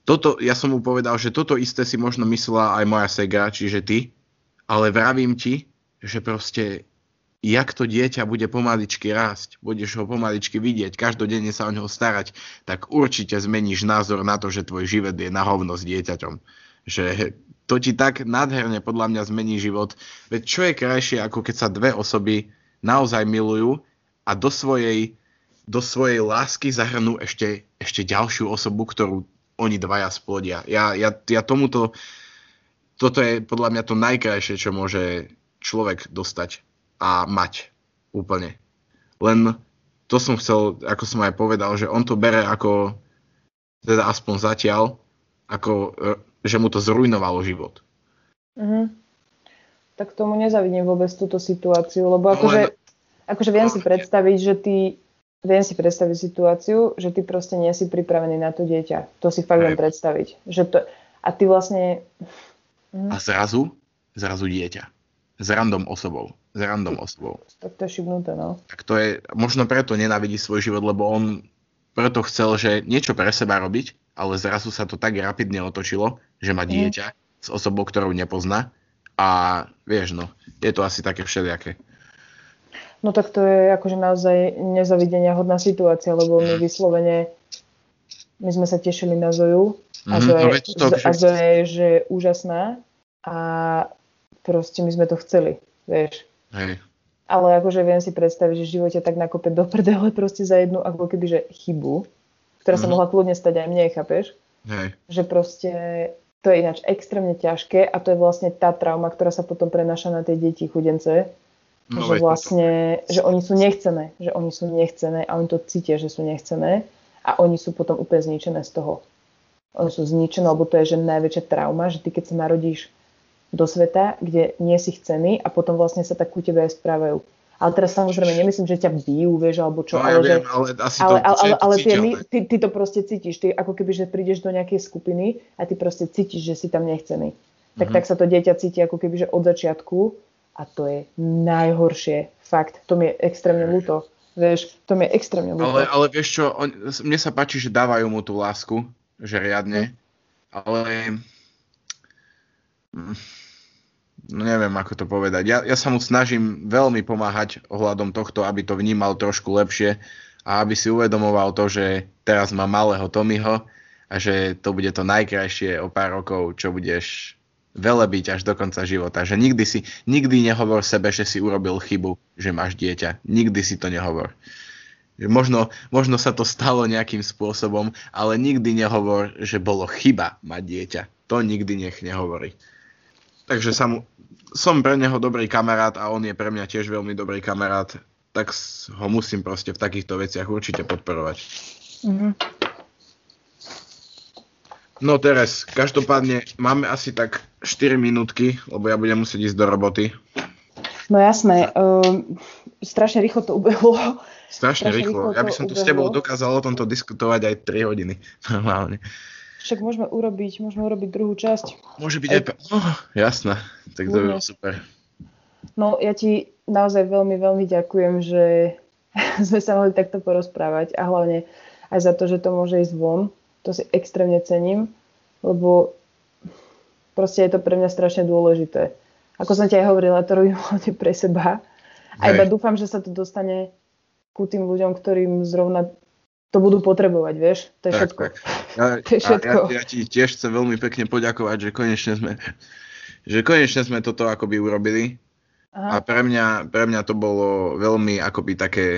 Speaker 2: toto, ja som mu povedal, že toto isté si možno myslela aj moja Sega, čiže ty, ale vravím ti, že proste jak to dieťa bude pomaličky rásť, budeš ho pomaličky vidieť, každodenne sa o neho starať, tak určite zmeníš názor na to, že tvoj život je na hovno s dieťaťom. Že to ti tak nádherne podľa mňa zmení život. Veď čo je krajšie, ako keď sa dve osoby naozaj milujú a do svojej, do svojej lásky zahrnú ešte, ešte ďalšiu osobu, ktorú oni dvaja splodia. Ja, ja, ja tomuto, toto je podľa mňa to najkrajšie, čo môže človek dostať a mať úplne. Len to som chcel, ako som aj povedal, že on to bere ako, teda aspoň zatiaľ, ako, e, že mu to zrujnovalo život.
Speaker 1: Mm-hmm. Tak tomu nezavidím vôbec túto situáciu, lebo akože, no, akože viem no, si predstaviť, že ty viem si predstaviť situáciu, že ty proste nie si pripravený na to dieťa. To si fakt viem predstaviť. Že to, a ty vlastne...
Speaker 2: A zrazu, zrazu dieťa. S random osobou. S random osobou.
Speaker 1: Tak to je šibnuté, no.
Speaker 2: Tak to je, možno preto nenávidí svoj život, lebo on preto chcel, že niečo pre seba robiť, ale zrazu sa to tak rapidne otočilo, že má mhm. dieťa mm. s osobou, ktorú nepozná. A vieš, no, je to asi také všelijaké.
Speaker 1: No tak to je akože naozaj nezavidenia hodná situácia, lebo my vyslovene, my sme sa tešili na Zoju a Zoja, mm, no, to, a Zoja je že úžasná a proste my sme to chceli, vieš.
Speaker 2: Hej.
Speaker 1: Ale akože viem si predstaviť, že v živote tak nakope do prdele (laughs) proste za jednu ako keby, že chybu, ktorá mm. sa mhm. mohla kľudne stať aj mne, chápeš?
Speaker 2: Hej.
Speaker 1: Že proste to je ináč extrémne ťažké a to je vlastne tá trauma, ktorá sa potom prenáša na tie deti chudence, No, že vlastne, to... že oni sú nechcené, že oni sú nechcené a oni to cítia, že sú nechcené a oni sú potom úplne zničené z toho. Oni sú zničené, lebo to je že najväčšia trauma, že ty keď sa narodíš do sveta, kde nie si chcený a potom vlastne sa tak ku tebe aj správajú. Ale teraz samozrejme nemyslím, že ťa bijú, vieš, alebo čo.
Speaker 2: No,
Speaker 1: ale,
Speaker 2: ja viem, že, ale asi
Speaker 1: ale,
Speaker 2: to, ale,
Speaker 1: ale, ale ty, ty, ty to proste cítiš. Ty ako keby, že prídeš do nejakej skupiny a ty proste cítiš, že si tam nechcený. Tak, mm-hmm. tak sa to dieťa cíti ako keby, že od začiatku a to je najhoršie. Fakt, to mi je extrémne ľúto. Vieš, to mi je extrémne ľúto.
Speaker 2: Ale, ale vieš čo, on, mne sa páči, že dávajú mu tú lásku, že riadne, ale mm, no neviem, ako to povedať. Ja, ja sa mu snažím veľmi pomáhať ohľadom tohto, aby to vnímal trošku lepšie a aby si uvedomoval to, že teraz má malého Tommyho a že to bude to najkrajšie o pár rokov, čo budeš velebiť až do konca života. Že nikdy si, nikdy nehovor sebe, že si urobil chybu, že máš dieťa. Nikdy si to nehovor. Možno, možno sa to stalo nejakým spôsobom, ale nikdy nehovor, že bolo chyba mať dieťa. To nikdy nech nehovorí. Takže sam, som pre neho dobrý kamarát a on je pre mňa tiež veľmi dobrý kamarát, tak ho musím proste v takýchto veciach určite podporovať. Mm-hmm. No teraz, každopádne máme asi tak 4 minútky, lebo ja budem musieť ísť do roboty.
Speaker 1: No jasné, uh, strašne rýchlo to ubehlo.
Speaker 2: Strašne, strašne rýchlo. rýchlo. Ja by som tu s tebou dokázal o tomto diskutovať aj 3 hodiny. (laughs) Normálne.
Speaker 1: Však môžeme urobiť, môžeme urobiť druhú časť.
Speaker 2: Môže byť aj... aj... Oh, jasné, tak to by bolo super.
Speaker 1: No ja ti naozaj veľmi, veľmi ďakujem, že (laughs) sme sa mohli takto porozprávať a hlavne aj za to, že to môže ísť von to si extrémne cením, lebo proste je to pre mňa strašne dôležité. Ako som ti aj hovorila, to robím (laughs) hlavne pre seba. A iba dúfam, že sa to dostane ku tým ľuďom, ktorým zrovna to budú potrebovať, vieš? To je tak, všetko. Tak.
Speaker 2: Ja, (laughs) to je všetko. Ja, ja ti tiež chcem veľmi pekne poďakovať, že konečne sme, že konečne sme toto akoby urobili. Aha. A pre mňa, pre mňa to bolo veľmi akoby také,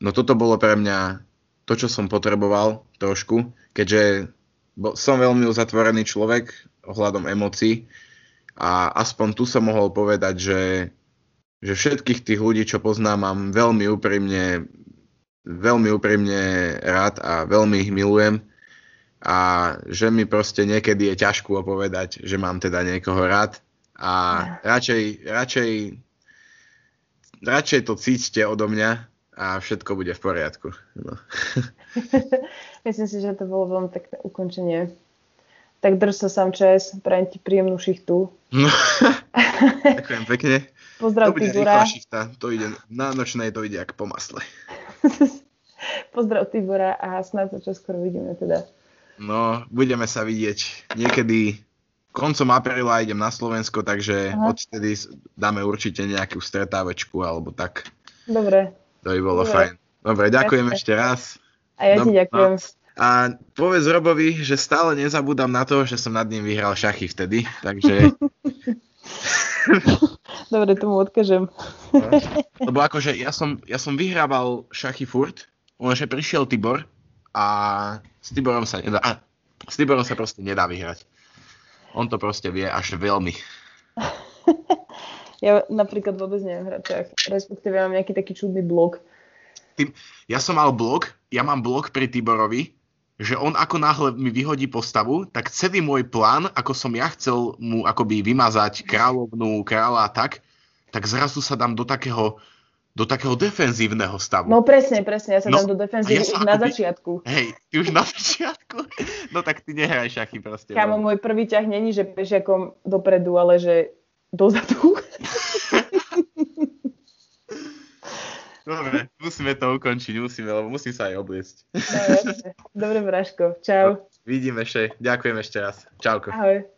Speaker 2: no toto bolo pre mňa to, čo som potreboval trošku, keďže som veľmi uzatvorený človek ohľadom emócií a aspoň tu som mohol povedať, že, že všetkých tých ľudí, čo poznám, mám veľmi úprimne, veľmi úprimne rád a veľmi ich milujem a že mi proste niekedy je ťažko povedať, že mám teda niekoho rád a radšej, radšej, radšej to cítite odo mňa, a všetko bude v poriadku. No. (laughs)
Speaker 1: Myslím si, že to bolo veľmi pekné ukončenie. Tak drž sa sám čas, prajem ti príjemnú šichtu.
Speaker 2: No, (laughs) ďakujem pekne.
Speaker 1: Pozdrav
Speaker 2: to bude
Speaker 1: Tibora.
Speaker 2: šichta, to ide, na nočnej to ide ako po masle. (laughs)
Speaker 1: Pozdrav Tibora a snad sa čoskoro vidíme teda.
Speaker 2: No, budeme sa vidieť niekedy koncom apríla idem na Slovensko, takže Aha. odtedy dáme určite nejakú stretávečku alebo tak.
Speaker 1: Dobre.
Speaker 2: To by bolo Dobre. fajn. Dobre, ďakujem Jasne. ešte raz.
Speaker 1: A ja ti ďakujem. No.
Speaker 2: A povedz Robovi, že stále nezabúdam na to, že som nad ním vyhral šachy vtedy, takže... (laughs)
Speaker 1: Dobre, tomu odkažem.
Speaker 2: No. Lebo akože ja som, ja som vyhrával šachy furt, lenže prišiel Tibor a s Tiborom sa nedá, a s Tiborom sa proste nedá vyhrať. On to proste vie až veľmi. (laughs)
Speaker 1: Ja napríklad vôbec neviem hrať šach, respektíve mám nejaký taký čudný blok.
Speaker 2: Tým, ja som mal blok, ja mám blok pri Tiborovi, že on ako náhle mi vyhodí postavu, tak celý môj plán, ako som ja chcel mu akoby vymazať kráľovnú, kráľa a tak, tak zrazu sa dám do takého do takého defenzívneho stavu.
Speaker 1: No presne, presne, ja sa no, dám do defenzívy ja už na začiatku.
Speaker 2: Hej, ty už na (laughs) začiatku? No tak ty nehraj šachy proste.
Speaker 1: Kámo, môj prvý ťah není, že pešiakom dopredu, ale že dozadu. (laughs)
Speaker 2: Dobre, musíme to ukončiť, musíme, lebo musím sa aj obliecť.
Speaker 1: No, Dobre, Braško, čau.
Speaker 2: No, vidíme ešte, ďakujem ešte raz. Čauko.
Speaker 1: Ahoj.